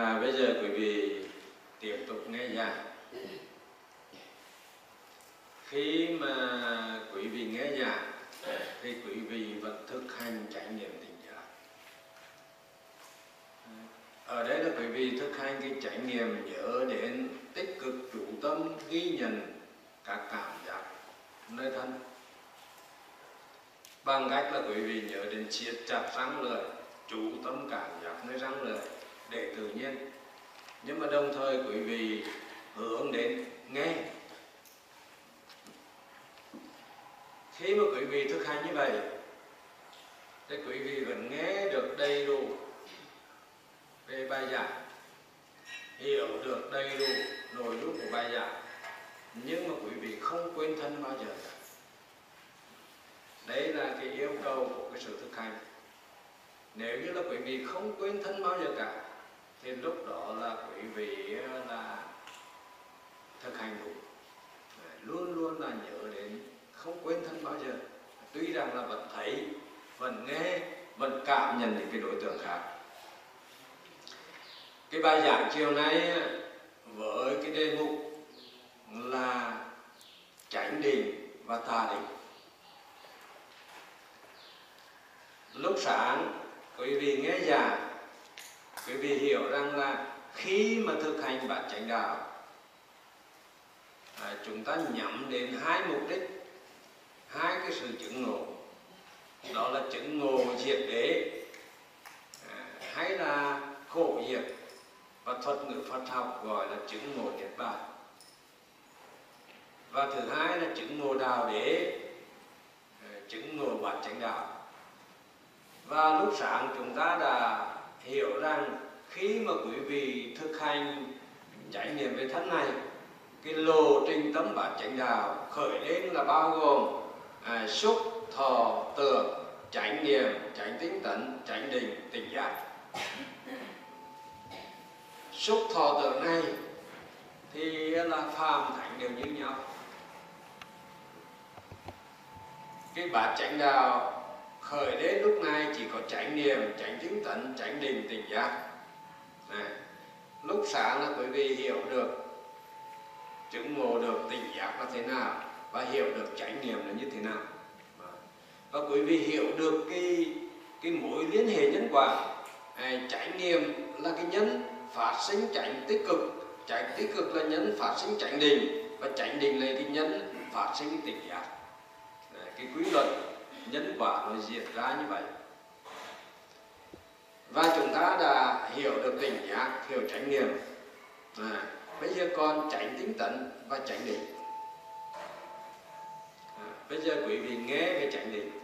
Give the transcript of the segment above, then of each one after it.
À, bây giờ quý vị tiếp tục nghe giảng. Khi mà quý vị nghe giảng thì quý vị vẫn thực hành trải nghiệm tỉnh giác. Ở đây là quý vị thực hành cái trải nghiệm nhớ đến tích cực chủ tâm ghi nhận các cảm giác nơi thân bằng cách là quý vị nhớ đến siết chặt răng lợi chủ tâm cảm giác nơi răng lợi để tự nhiên. Nhưng mà đồng thời quý vị hướng đến nghe. Khi mà quý vị thực hành như vậy, thì quý vị vẫn nghe được đầy đủ về bài giảng, hiểu được đầy đủ nội dung của bài giảng. Nhưng mà quý vị không quên thân bao giờ. Cả đấy là cái yêu cầu của cái sự thực hành. Nếu như là quý vị không quên thân bao giờ cả thì lúc đó là quý vị ờ, là thực hành đủ. Luôn luôn là nhớ đến, không quên thân bao giờ. Tuy rằng là vẫn thấy, vẫn nghe, vẫn cảm nhận những cái đối tượng khác. Cái bài giảng chiều nay ờ, với cái đề mục là chánh định và tà định. Lúc sáng, quý vị nghe giảng quý vị hiểu rằng là khi mà thực hành bản chánh đạo à, chúng ta nhắm đến hai mục đích hai cái sự chứng ngộ. Đó là chứng ngộ diệt đế à, hay là khổ diệt và thuật ngữ Phật học gọi là chứng ngộ niết bàn. Và thứ hai là chứng ngộ đạo đế à, chứng ngộ bản chánh đạo. Và lúc sáng chúng ta đã hiểu rằng khi mà quý vị thực hành trải nghiệm về thân này cái lộ trình tấm bản chánh đạo khởi lên là bao gồm à, xúc thọ tưởng trải nghiệm tránh tinh tấn tránh định tỉnh giác. Xúc thọ tưởng này thì là phàm thánh đều như nhau. Cái bát chánh đạo khởi đến lúc này chỉ có chánh niệm chánh chứng tấn chánh định tỉnh giác. Này. lúc sáng là quý vị hiểu được chứng ngộ được tỉnh giác là thế nào và hiểu được chánh niệm là như thế nào. Và quý vị hiểu được cái cái mối liên hệ nhân quả. À, chánh niệm là cái nhân phát sinh chánh tích cực. Chánh tích cực là nhân phát sinh chánh định và chánh định là cái nhân phát sinh tỉnh giác. Cái quy luật nhân quả nó diễn ra như vậy. Và chúng ta đã hiểu được tỉnh giác hiểu chánh niệm à, bây giờ còn tránh tính tấn và tránh định à, bây giờ quý vị nghe về tránh định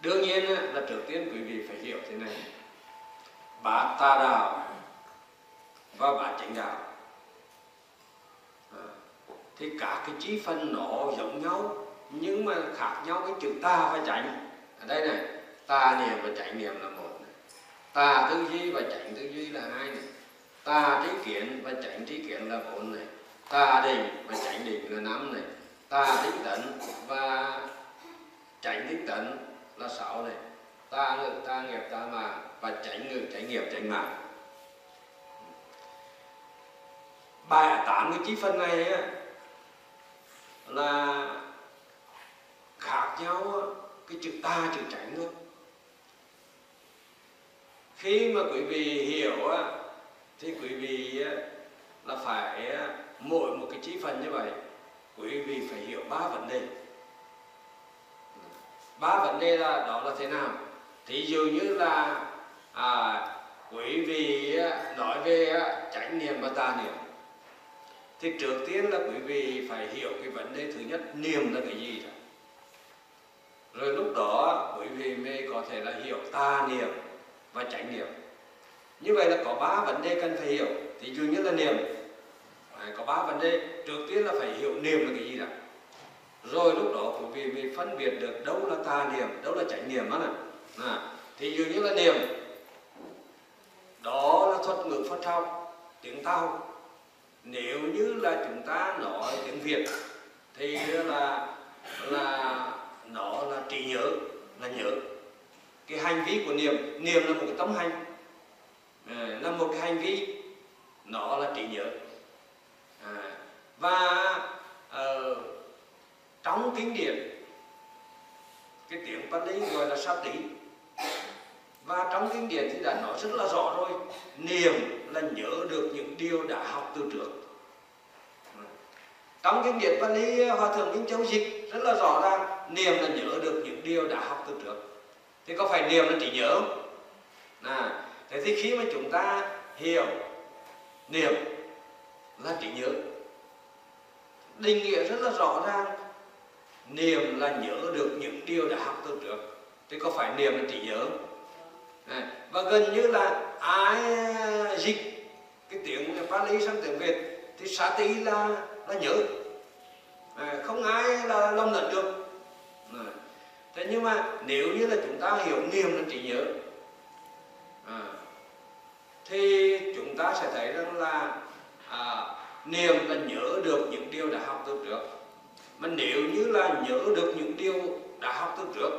đương nhiên là trước tiên quý vị phải hiểu thế này. Bát tà đạo và bát chánh đạo. À, thì cả cái chi phân nó giống nhau nhưng mà khác nhau cái chữ ta và chánh. Ở đây này ta niệm và chánh niệm là một này. ta tư duy và chánh tư duy là hai này. Ta trí kiến và chánh trí kiến là bốn này. Ta định và chánh định là năm này. Ta tính tấn và chánh tính tấn là sáu này. Ta ngự ta nghiệp ta mà và chánh ngự chánh nghiệp chánh mà. Bài tám cái chi phần này ấy, là khác nhau cái chữ ta chữ tránh thôi khi mà quý vị hiểu á, thì quý vị là phải mỗi một cái chi phần như vậy quý vị phải hiểu ba vấn đề. Ba vấn đề là đó là thế nào? Thí dụ như là à, quý vị nói về chánh niệm và tà niệm thì trước tiên là quý vị phải hiểu cái vấn đề thứ nhất niệm là cái gì đó rồi lúc đó quý vị mới có thể là hiểu tà niệm và chánh niệm. Như vậy là có ba vấn đề cần phải hiểu. Thì dụ như là niệm. À, có ba vấn đề. Trước tiên là phải hiểu niệm là cái gì đã. Rồi lúc đó quý vị mới phân biệt được đâu là tà niệm đâu là chánh niệm đó này à, thì dụ như là niệm. Đó là thuật ngữ Phật học tiếng tao. Nếu như là chúng ta nói tiếng Việt thì là là nó là trí nhớ là nhớ. Cái hành vi của niệm niệm là một cái tấm hành. Ờ, là một cái hành vi nó là trí nhớ. À, và uh, trong kinh điển cái tiếng Pali gọi là sati và trong kinh điển thì đã nói rất là rõ rồi. Niệm là nhớ được những điều đã học từ trước. Trong kinh điển Pali hòa thượng Minh Châu dịch rất là rõ ràng niềm là nhớ được những điều đã học từ trước. Thì có phải niềm là chỉ nhớ không? à, thế thì khi mà chúng ta hiểu niềm là chỉ nhớ định nghĩa rất là rõ ràng niềm là nhớ được những điều đã học từ trước. Thì có phải niềm là chỉ nhớ à, và gần như là ai dịch cái tiếng Pali sang tiếng Việt thì sati là là nhớ. À, không ai là lầm lẫn được thế nhưng mà nếu như là chúng ta hiểu niệm là trí nhớ à, thì chúng ta sẽ thấy rằng là à, niệm là nhớ được những điều đã học từ trước mà nếu như là nhớ được những điều đã học từ trước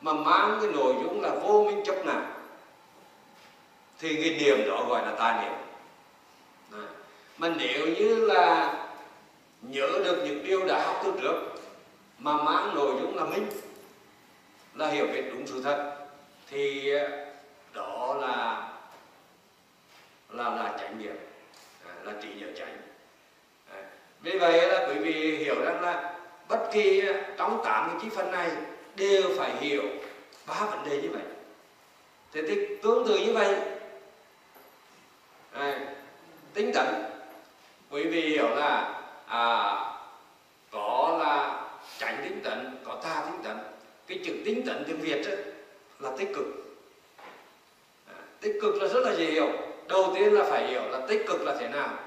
mà mang cái nội dung là vô minh chấp ngã thì cái niệm đó gọi là tà niệm à. mà nếu như là nhớ được những điều đã học từ trước mà mang nội dung là minh là hiểu biết đúng sự thật. Thì đó là là là chánh niệm à, là trí nhớ chánh à, vì vậy là quý vị hiểu rằng là bất kỳ trong tám cái chi phần này đều phải hiểu ba vấn đề như vậy. Thế thì tương tự như vậy à, tinh tấn. Quý vị hiểu là à, có là tránh tinh tấn có tha tinh tấn cái chữ tinh tấn tiếng việt ấy, là tích cực. À, tích cực là rất là dễ hiểu. Đầu tiên là phải hiểu là tích cực là thế nào.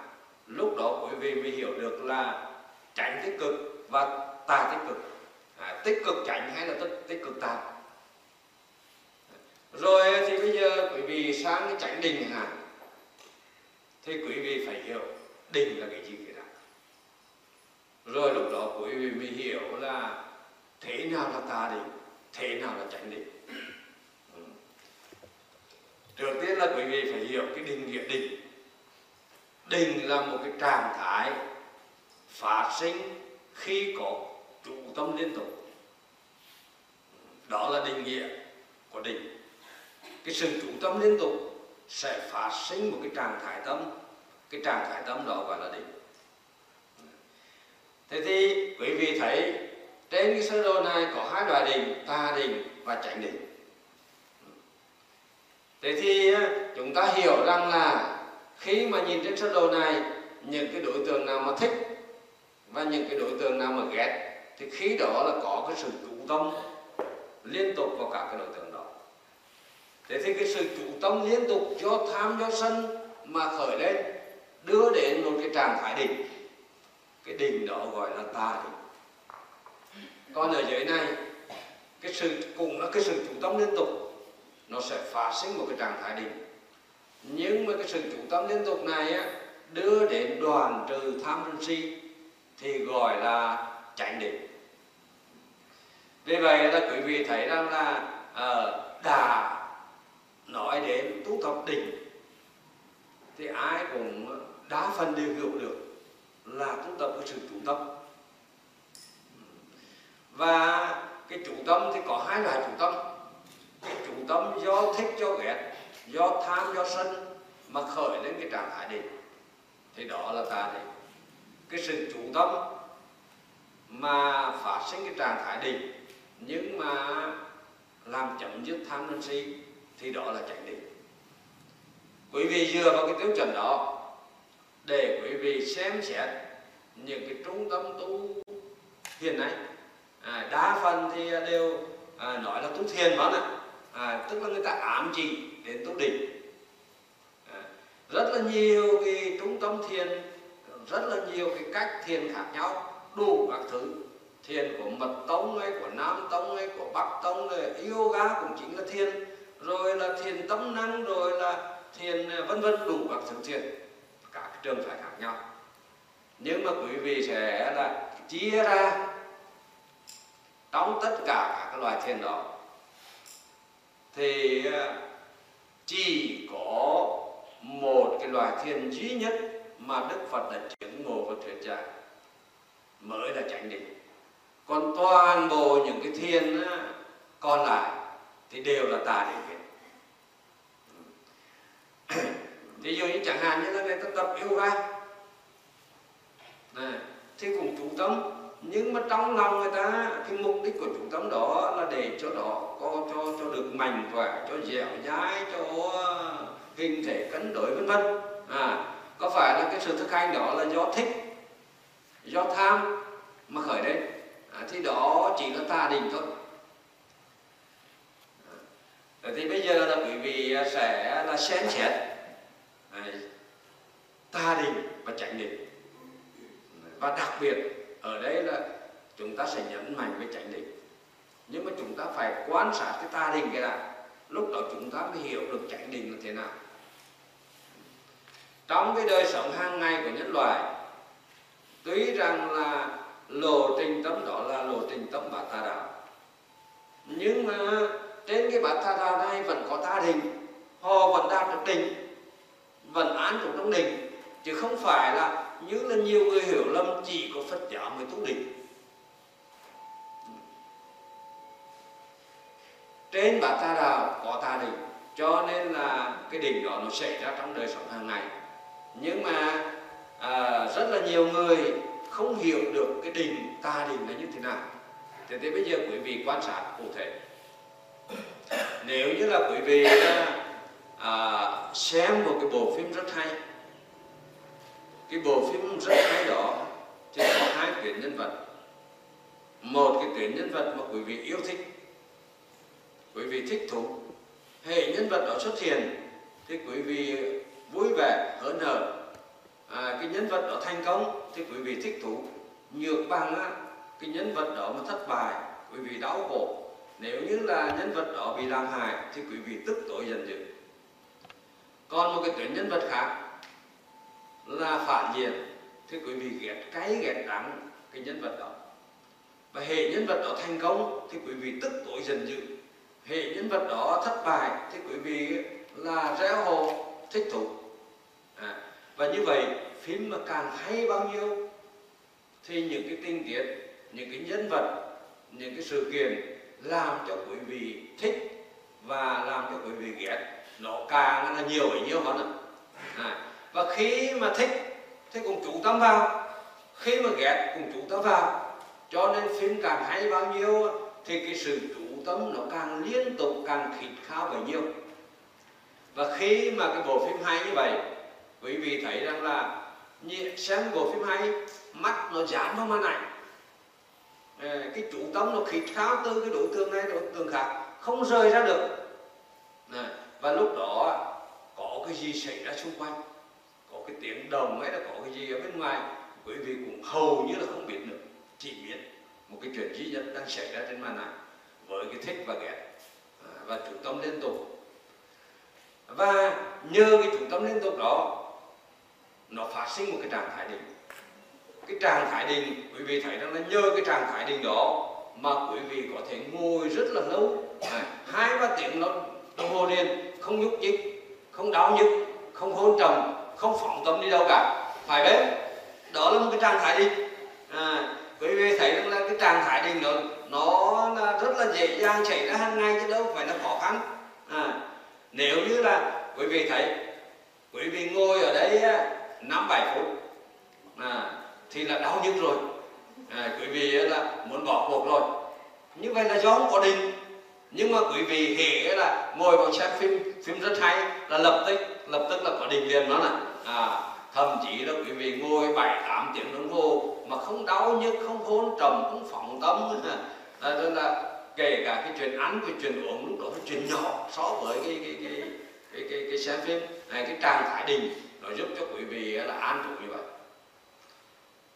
Lúc đó quý vị mới hiểu được là tránh tích cực và tà tích cực. À, tích cực tránh hay là tích, tích cực tà? Rồi thì bây giờ quý vị sang cái tránh đình hả thì quý vị phải hiểu đình là cái gì cái đó. Rồi lúc đó quý vị mới hiểu là thế nào là tà định thế nào là chánh định ừ. trước tiên là quý vị phải hiểu cái định nghĩa định. Định là một cái trạng thái phát sinh khi có chủ tâm liên tục. Đó là định nghĩa của định. Cái sự chủ tâm liên tục sẽ phát sinh một cái trạng thái tâm. Cái trạng thái tâm đó gọi là định. Ừ. Thế thì quý vị thấy trên cái sơ đồ này có hai loại đỉnh, tà đỉnh và chánh đỉnh. thế thì ờ, chúng ta hiểu rằng là khi mà nhìn trên sơ đồ này những cái đối tượng nào mà thích và những cái đối tượng nào mà ghét thì khi đó là có cái sự chủ tâm liên tục vào các cái đối tượng đó thế thì cái sự chủ tâm liên tục do tham do sân mà khởi lên đưa đến một cái trạng thái đỉnh, cái đỉnh đó gọi là tà đỉnh còn ở dưới này cái sự cùng là cái sự chủ tâm liên tục nó sẽ phát sinh một cái trạng thái định. Nhưng mà cái sự chủ tâm liên tục này á, đưa đến đoàn trừ tham sân si thì gọi là chánh định. Vì vậy là quý vị thấy rằng là uh, đã nói đến tu tập định thì ai cũng đa phần đều hiểu được là tu tập cái sự chủ tâm và cái chủ tâm thì có hai loại chủ tâm. Cái chủ tâm do thích, do ghét, do tham, do sân mà khởi lên cái trạng thái định. Thì đó là ta định cái sự chủ tâm mà phát sinh cái trạng thái định nhưng mà làm chậm dứt tham sân si thì đó là chánh định. Quý vị dựa vào cái tiêu chuẩn đó để quý vị xem xét những cái trung tâm tu hiện nay à, đa phần thì à, đều à, nói là tu thiền vẫn ạ. À, tức là người ta ám chỉ đến tu định. À, rất là nhiều cái trung tâm thiền rất là nhiều cái cách thiền khác nhau đủ các thứ. Thiền của mật tông hay của nam tông hay của bắc tông rồi yoga cũng chính là thiền. Rồi là thiền tâm năng rồi là thiền à, vân vân đủ các thứ thiền. Các trường phái khác nhau. Nhưng mà quý vị sẽ là chia ra trong tất cả các loài thiền đó thì ờ, chỉ có một cái loài thiền duy nhất mà đức phật đã chứng ngộ và thuyết giảng mới là chánh định. Còn toàn bộ những cái thiền ờ, còn lại thì đều là tà định hết ví dụ như chẳng hạn như là người ta tập yoga này, thì cũng chú tâm nhưng mà trong lòng người ta cái mục đích của trung tâm đó là để cho đó có cho cho được mạnh khỏe cho dẻo dai cho hình thể cân đối vân vân. À có phải là cái sự thực hành đó là do thích do tham mà khởi lên? À, thì đó chỉ là tà đình thôi. À, thì bây giờ là quý vị sẽ là xem xét à, tà đình và chánh định và đặc biệt ở đây là chúng ta sẽ nhấn mạnh với chánh định. Nhưng mà chúng ta phải quan sát cái ta định cái đã. Lúc đó chúng ta mới hiểu được chánh định là thế nào. Trong cái đời sống hàng ngày của nhân loại, tuy rằng là lộ trình tâm đó là lộ trình tâm bát tà đạo nhưng mà trên cái bát tà đạo này vẫn có ta định. Họ vẫn đạt được định, vẫn án trụ trong định. Chứ không phải là như là nhiều người hiểu lầm chỉ có Phật giáo mới tu định trên bát tà đạo có tà định cho nên là cái định đó nó xảy ra trong đời sống hàng ngày. Nhưng mà à, rất là nhiều người không hiểu được cái định tà định là như thế nào. Thế thì bây giờ quý vị quan sát cụ thể. Nếu như là quý vị à, à xem một cái bộ phim rất hay cái bộ phim rất hay đó thì có hai tuyến nhân vật. Một cái tuyến nhân vật mà quý vị yêu thích. Quý vị thích thú. Hệ nhân vật đó xuất hiện thì quý vị vui vẻ hớn hở à, cái nhân vật đó thành công thì quý vị thích thú. Nhược bằng á, cái nhân vật đó mà thất bại quý vị đau khổ. Nếu như là nhân vật đó bị làm hại thì quý vị tức tội giận dữ. Còn một cái tuyến nhân vật khác là phản diện thì quý vị ghét cay ghét đắng cái nhân vật đó. Và hệ nhân vật đó thành công thì quý vị tức tội dần dữ. Hệ nhân vật đó thất bại thì quý vị là reo hồ thích thú. À, và như vậy phim mà càng hay bao nhiêu? Thì những cái tình tiết những cái nhân vật những cái sự kiện làm cho quý vị thích và làm cho quý vị ghét. Nó càng là nhiều bấy nhiêu hơn à, và khi mà thích thì cũng chú tâm vào khi mà ghét cũng chú tâm vào cho nên phim càng hay bao nhiêu thì cái sự chú tâm nó càng liên tục, càng khít khao bấy nhiêu. Và khi mà cái bộ phim hay như vậy, quý vị thấy rằng là xem bộ phim hay, mắt nó dán vào màn ảnh. Ờ, cái chủ tâm nó khít khao từ cái đối tượng này, đối tượng khác, không rời ra được. Và lúc đó có cái gì xảy ra xung quanh? Cái tiếng đồng hay là có cái gì ở bên ngoài. Quý vị cũng hầu như là không biết được chỉ biết một cái chuyện duy nhất đang xảy ra trên màn ảnh với cái thích và ghét. À, và chủ tâm liên tục. Và nhờ cái chủ tâm liên tục đó, nó phát sinh một cái trạng thái định. Cái trạng thái định, quý vị thấy rằng là nhờ cái trạng thái định đó mà quý vị có thể ngồi rất là lâu. À, hai ba tiếng nó đồng hồ liền không nhúc nhích, không đau nhức, không hôn trầm không phóng tâm đi đâu cả. Phải đấy. Đó là một cái trạng thái định. À, quý vị thấy rằng là cái trạng thái định nó nó là rất là dễ dàng xảy ra hàng ngày chứ đâu phải là khó khăn. À, nếu như là quý vị thấy quý vị ngồi ở đây năm bảy phút à, thì là đau nhức rồi. À, quý vị là muốn bỏ cuộc rồi. Như vậy là do không có định. Nhưng mà quý vị hệ là ngồi vào xem phim phim rất hay là lập tức lập tức là có định liền nó này à, thậm chí là quý vị ngồi bảy tám tiếng đồng hồ mà không đau nhức không hôn trầm không phóng tâm. À, tức là kể cả cái chuyện ăn cái chuyện uống lúc đó cái chuyện nhỏ so với cái cái cái cái cái, cái xem phim này cái trạng thái đình nó giúp cho quý vị là an trụ như vậy.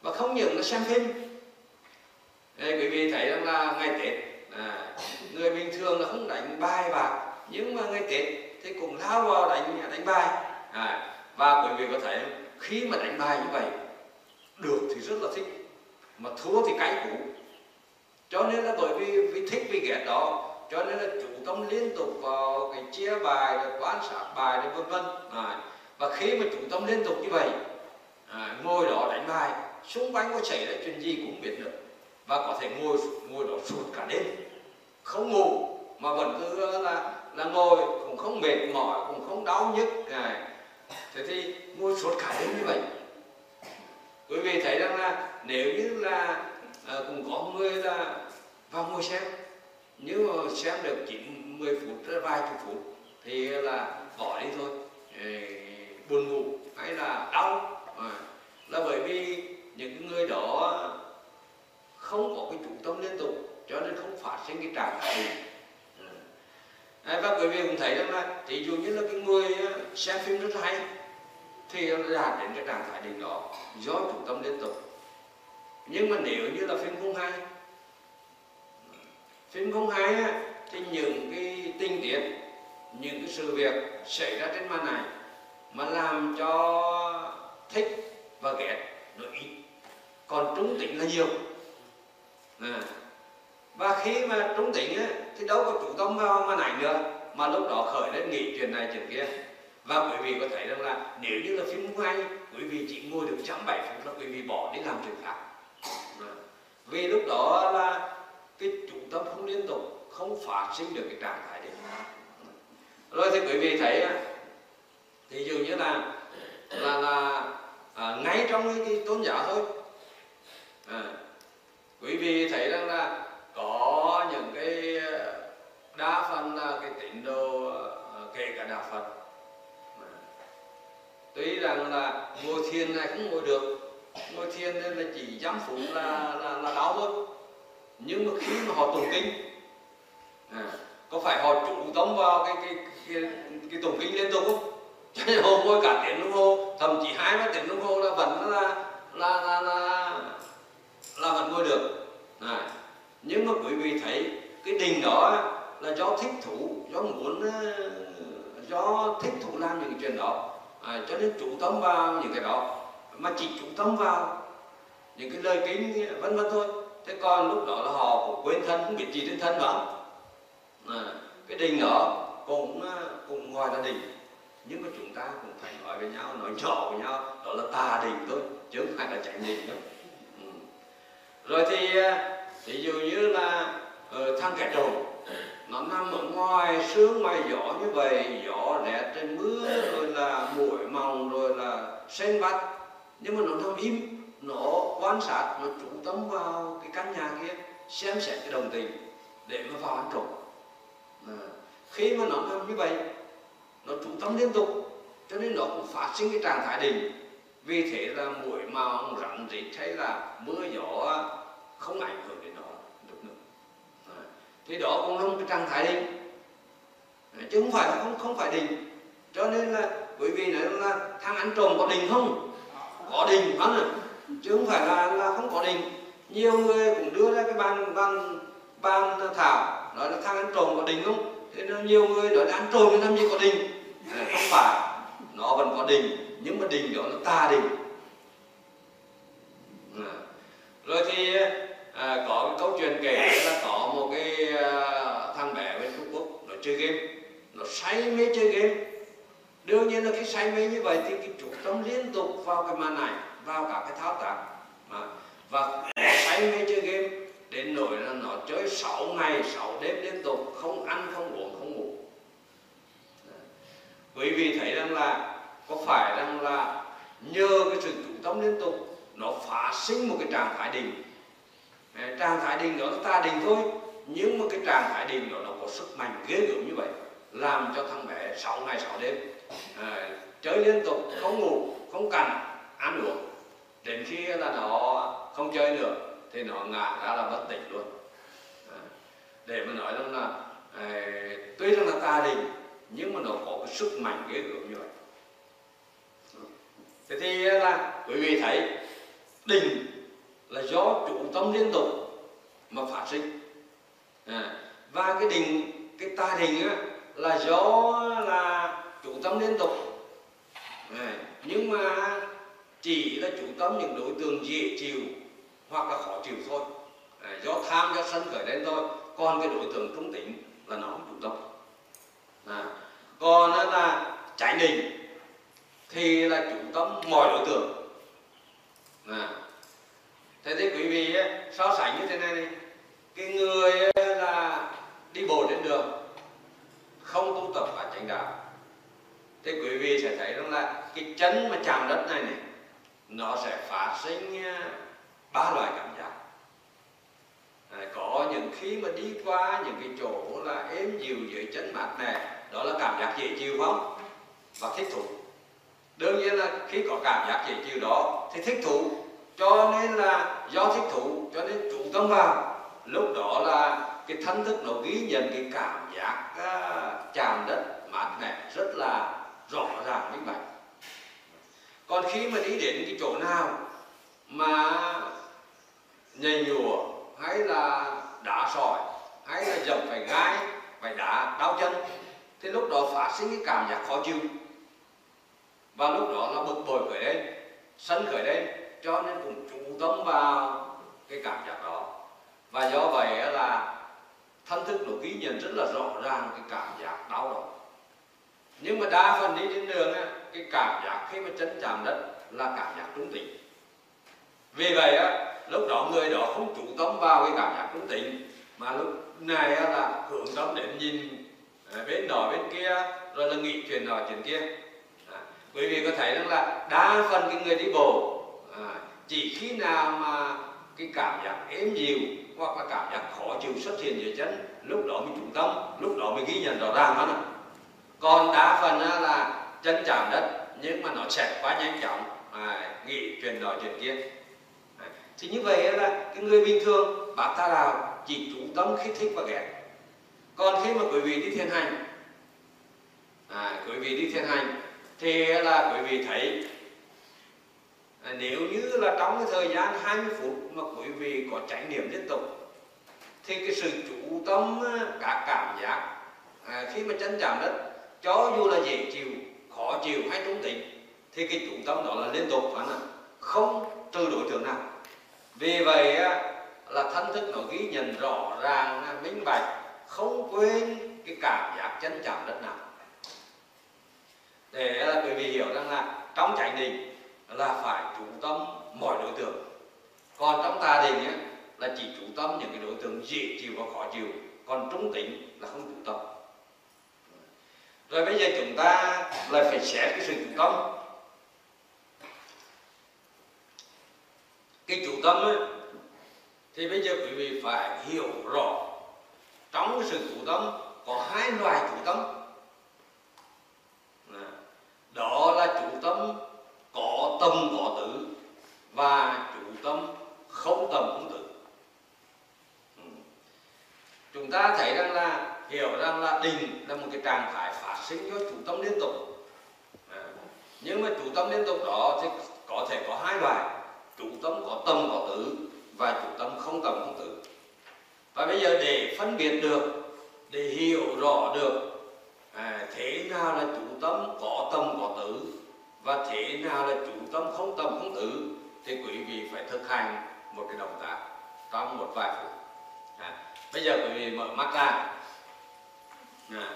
Và không những là xem phim. Đây, quý vị thấy rằng là ngày tết à, người bình thường là không đánh bài bạc nhưng mà ngày tết thì cũng lao vào đánh đánh bài. À, và quý vị có thấy khi mà đánh bài như vậy được thì rất là thích mà thua thì cay cú cho nên là bởi vì vì thích vì ghét đó cho nên là chủ tâm liên tục vào cái chia bài rồi quan sát bài rồi vân vân. À, và khi mà chủ tâm liên tục như vậy à, ngồi đó đánh bài xung quanh có xảy ra chuyện gì cũng biết được. Và có thể ngồi ngồi đó suốt cả đêm không ngủ mà vẫn cứ là là ngồi cũng không mệt mỏi cũng không đau nhức à, thế thì mua suốt cả đêm như vậy. Quý vị thấy rằng là nếu như là à, cũng có người là vào mua xem nếu mà xem được chỉ 10 phút vài chục phút thì là bỏ đi thôi. Buồn ngủ hay là đau. À, là bởi vì những người đó không có cái chủ tâm liên tục cho nên không phát sinh cái trạng thái ờ, à, và quý vị cũng thấy rằng là ví dụ như là cái người xem phim rất hay thì đạt đến cái trạng thái định đó. Do chủ tâm liên tục. Nhưng mà nếu như là phim không hay phim không hay thì những cái tình tiết những cái sự việc xảy ra trên màn này mà làm cho thích và ghét nó ít. Còn trúng tính là nhiều. À. và khi mà trúng tính á, thì đâu có chủ tâm vào màn ảnh nữa mà lúc đó khởi lên nghĩ chuyện này chuyện kia và quý vị có thấy rằng là nếu như là phim không hay quý vị chỉ ngồi được chấm bảy phút là quý vị bỏ đi làm chuyện khác. Vâng. Vì lúc đó là cái chủ tâm không liên tục không phát sinh được cái trạng thái đấy. Rồi thì quý vị thấy thì dường như là là là à, ngay trong cái, cái tôn giáo thôi. À, quý vị thấy rằng là có những cái à, đa phần là cái tín đồ à, kể cả đạo phật tuy rằng là ngồi thiền này cũng ngồi được. Ngồi thiền nên là chỉ dám phút là là là đau thôi. Nhưng mà khi mà họ tụng kinh à, có phải họ chủ tâm vào cái cái cái, cái tụng kinh liên tục không? Cho nên hồ ngồi cả tiếng đồng hồ thậm chí hai ba tiếng đồng hồ là vẫn là là là là, là vẫn ngồi được. À, nhưng mà quý vị thấy cái đình đó là do thích thủ do muốn à, do thích thủ làm những chuyện đó à, cho nên chú tâm vào những cái đó. Mà chỉ chú tâm vào những cái lời kính vân vân thôi. Thế còn lúc đó là họ cũng quên thân cũng biết gì đến thân đó à, cái đình đó cũng à, cũng ngoài là đình. Nhưng mà chúng ta cũng phải nói với nhau nói nhỏ với nhau đó là tà đình thôi chứ không phải là chánh đình đâu. Ừ. rồi thì à, ví dụ như là ờ, uh, thằng kẻ trộm nó nằm ở ngoài sương ngoài gió như vậy, gió rét trên mưa, rồi là muỗi mòng rồi là sen bắt nhưng mà nó nằm im, nó quan sát, nó chú tâm vào cái căn nhà kia, xem xét cái đồng tình để mà vào ăn trộm à. khi mà nó nằm như vậy, nó chú tâm liên tục, cho nên nó cũng phát sinh cái trạng thái định vì thế là muỗi màu, rắn rít hay là mưa gió không ảnh hưởng đến nó được nữa à thì đó cũng là một cái trạng thái định chứ không phải không không phải định. Cho nên là bởi vì nói là thằng ăn trộm có định không? Có định vâng phải không chứ không phải là là không có định. Nhiều người cũng đưa ra cái ban ban ban thảo nói là thằng ăn trộm có định không? Thế nên nhiều người nói là ăn trộm thì làm gì có định? À, không phải. Nó vẫn có định nhưng mà định đó là tà định. À. rồi thì à, có cái câu chuyện kể là có một cái à, thằng bé bên phải chơi game. Nó say mê chơi game. Đương nhiên là cái say mê như vậy thì cái chủ tâm liên tục vào cái màn này vào cả cái thao tác. Mà, và say mê chơi game, đến nỗi là nó chơi 6 ngày 6 đêm liên tục, không ăn, không uống, không ngủ. Quý vị thấy rằng là, có phải rằng là nhờ cái sự chủ tâm liên tục, nó phá sinh một cái trạng thái định? Trạng thái định đó là ta định thôi, nhưng mà cái trạng thái định đó nó có sức mạnh ghê gớm như vậy làm cho thằng bé 6 ngày 6 đêm à, chơi liên tục không ngủ không cần ăn uống. Đến khi là nó không chơi được thì nó ngã ra là bất tỉnh luôn. À, để mà nói rằng là à, tuy rằng là ta đình nhưng mà nó có cái sức mạnh ghê gớm như vậy. Thế thì là quý vị thấy đình là do chủ tâm liên tục mà phát sinh. À, và cái đình cái tà đình á, là do là chủ tâm liên tục Đấy. nhưng mà chỉ là chủ tâm những đối tượng dễ chịu hoặc là khó chịu thôi Đấy. do tham do sân khởi lên thôi còn cái đối tượng trung tính là nó chủ tâm à, còn là trái đình thì là chủ tâm mọi đối tượng à. thế thì quý vị so sánh như thế này, này cái người là đi bộ trên đường không tu tập và chánh đạo. Thì quý vị sẽ thấy rằng là cái chân mà chạm đất này này nó sẽ phát sinh ba loại cảm giác. À, có những khi mà đi qua những cái chỗ là êm dịu dưới chân mát này đó là cảm giác dễ chịu không? Và thích thú. Đương nhiên là khi có cảm giác dễ chịu đó thì thích thú. Cho nên là do thích thú cho nên chủ tâm vào lúc đó là cái thân thức nó ghi nhận cái cảm giác uh, chạm đất mát mẻ rất là rõ ràng minh bạch. Còn khi mà đi đến cái chỗ nào mà nhầy nhùa hay là đá sỏi hay là dầm phải gai phải đá đau chân thì lúc đó phát sinh cái cảm giác khó chịu. Và lúc đó là bực bội khởi lên sân khởi lên cho nên cũng chú tâm vào cái cảm giác đó và do vậy là thân thức nó ghi nhận rất là rõ ràng cái cảm giác đau đó nhưng mà đa phần đi trên đường cái cảm giác khi mà chân chạm đất là cảm giác trung tình vì vậy á lúc đó người đó không chủ tâm vào cái cảm giác trung tình mà lúc này là hướng tâm đến nhìn à, bên đó bên kia rồi là nghĩ chuyện đó chuyện kia. À, quý vị có thấy rằng là đa phần cái người đi bộ à, chỉ khi nào mà cái cảm giác êm dịu hoặc là cảm giác khó chịu xuất hiện dưới chân lúc đó mình chủ tâm lúc đó mình ghi nhận rõ ràng đó nè. Còn đa phần là chân chạm đất nhưng mà nó xẹt quá nhanh chóng à, nghĩ chuyện đó chuyện kia. Thì như vậy là cái người bình thường bác ta nào chỉ chủ tâm khi thích và ghét. Còn khi mà quý vị đi thiền hành à, quý vị đi thiền hành thì là quý vị thấy nếu như là trong cái thời gian 20 phút mà quý vị có trải nghiệm liên tục thì cái sự chủ tâm à, cả cảm giác à, khi mà chân chạm đất cho dù là dễ chịu khó chịu hay trung tính thì cái chủ tâm đó là liên tục phải không không trừ đối tượng nào. Vì vậy à, là thân thức nó ghi nhận rõ ràng à, minh bạch không quên cái cảm giác chân chạm đất nào. Để là quý vị hiểu rằng là trong chánh định là phải chủ tâm mọi đối tượng. Còn trong tà đình ấy, là chỉ chủ tâm những cái đối tượng dễ chịu và khó chịu. Còn trung tính là không chủ tâm. Rồi bây giờ chúng ta lại phải xét cái sự chủ tâm. Cái chủ tâm ấy, thì bây giờ quý vị phải hiểu rõ. Trong cái sự chủ tâm có hai loại chủ tâm. Đó là chủ tâm có tâm có tử và chủ tâm không tâm không tử. Ừ. Chúng ta thấy rằng là hiểu rằng là định là một cái trạng thái phát sinh do chủ tâm liên tục. À. nhưng mà chủ tâm liên tục đó thì có thể có hai loại chủ tâm có tâm có tử và chủ tâm không tâm không tử. Và bây giờ để phân biệt được để hiểu rõ được à, thế nào là chủ tâm có tâm có tử và thế nào là chủ tâm không tâm không tử thì quý vị phải thực hành một cái động tác trong một vài phút. À, bây giờ quý vị mở mắt ra. À,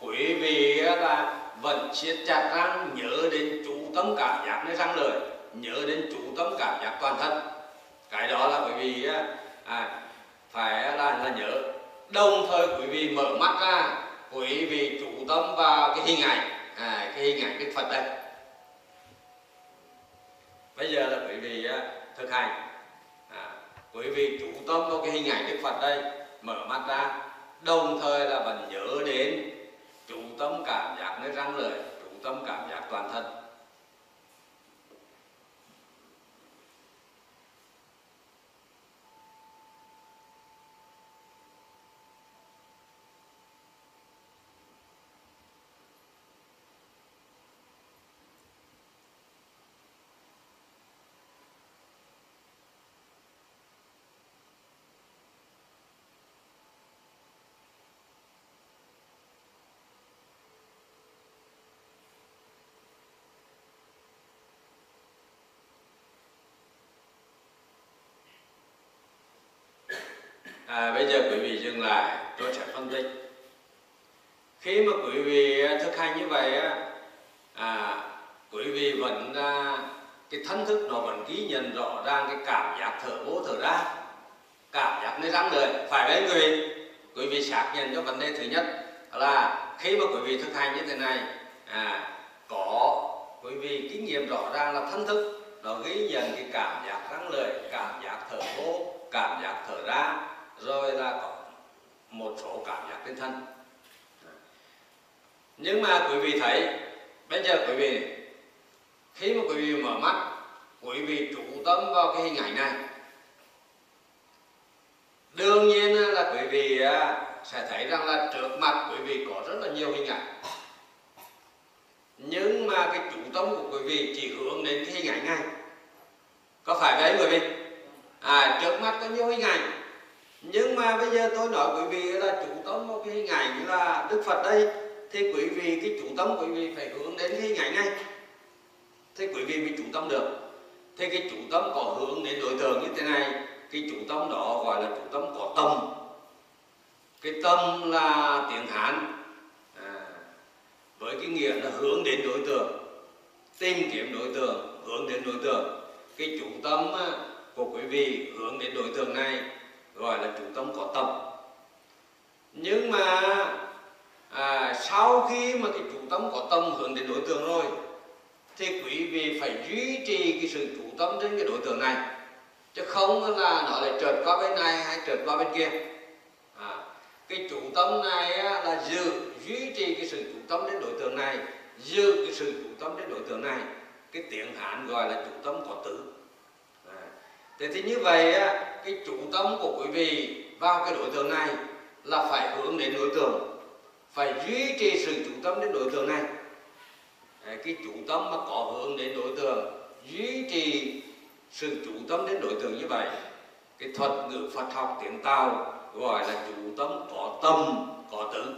quý vị là vẫn siết chặt răng nhớ đến chủ tâm cảm giác nơi răng lời nhớ đến chủ tâm cảm giác toàn thân. Cái đó là quý vị à, à, phải là, là nhớ. Đồng thời quý vị mở mắt ra quý vị chủ tâm vào cái hình ảnh à, cái hình ảnh đức phật đây bây giờ là quý vị à, thực hành. À, quý vị chủ tâm vào cái hình ảnh đức phật đây mở mắt ra đồng thời là vẫn nhớ đến chủ tâm cảm giác nơi răng lời chủ tâm cảm giác toàn thân à, bây giờ quý vị dừng lại tôi sẽ phân tích khi mà quý vị thực hành như vậy à, quý vị vẫn à, cái thân thức nó vẫn ghi nhận rõ ràng cái cảm giác thở vô thở ra. Cảm giác nơi răng người phải đấy quý vị quý vị xác nhận cho vấn đề thứ nhất là khi mà quý vị thực hành như thế này à, có quý vị kinh nghiệm rõ ràng là thân thức nó ghi nhận cái cảm giác răng lợi, cảm giác thở vô cảm giác thở ra rồi là có một số cảm giác trên thân. Nhưng mà quý vị thấy bây giờ quý vị khi mà quý vị mở mắt, quý vị trụ tâm vào cái hình ảnh này. Đương nhiên là quý vị sẽ thấy rằng là trước mặt quý vị có rất là nhiều hình ảnh. Nhưng mà cái chủ tâm của quý vị chỉ hướng đến cái hình ảnh này. Có phải vậy quý vị? À trước mắt có nhiều hình ảnh. Nhưng mà bây giờ tôi nói quý vị là chủ tâm một cái hình ảnh là đức phật đây, thì quý vị, cái chủ tâm quý vị phải hướng đến cái hình ảnh này thế quý vị mới chủ tâm được. Thế cái chủ tâm có hướng đến đối tượng như thế này cái chủ tâm đó gọi là chủ tâm có tâm. Cái tâm là tiếng hán. À, với cái nghĩa là hướng đến đối tượng tìm kiếm đối tượng hướng đến đối tượng cái chủ tâm của quý vị hướng đến đối tượng này gọi là chủ tâm có tâm. Nhưng mà à, sau khi mà cái chủ tâm có tâm hướng đến đối tượng rồi thì quý vị phải duy trì cái sự chủ tâm trên cái đối tượng này. Chứ không là nó lại trượt qua bên này hay trượt qua bên kia. À, cái chủ tâm này là giữ duy trì cái sự chủ tâm đến đối tượng này giữ cái sự chủ tâm đến đối tượng này. Cái tiếng hán gọi là chủ tâm có tử à, thế thì như vậy cái chủ tâm của quý vị vào cái đối tượng này là phải hướng đến đối tượng phải duy trì sự chủ tâm đến đối tượng này. Ờ, cái chủ tâm mà có hướng đến đối tượng duy trì sự chủ tâm đến đối tượng như vậy cái thuật ngữ Phật học tiếng Tàu gọi là chủ tâm có tâm có tử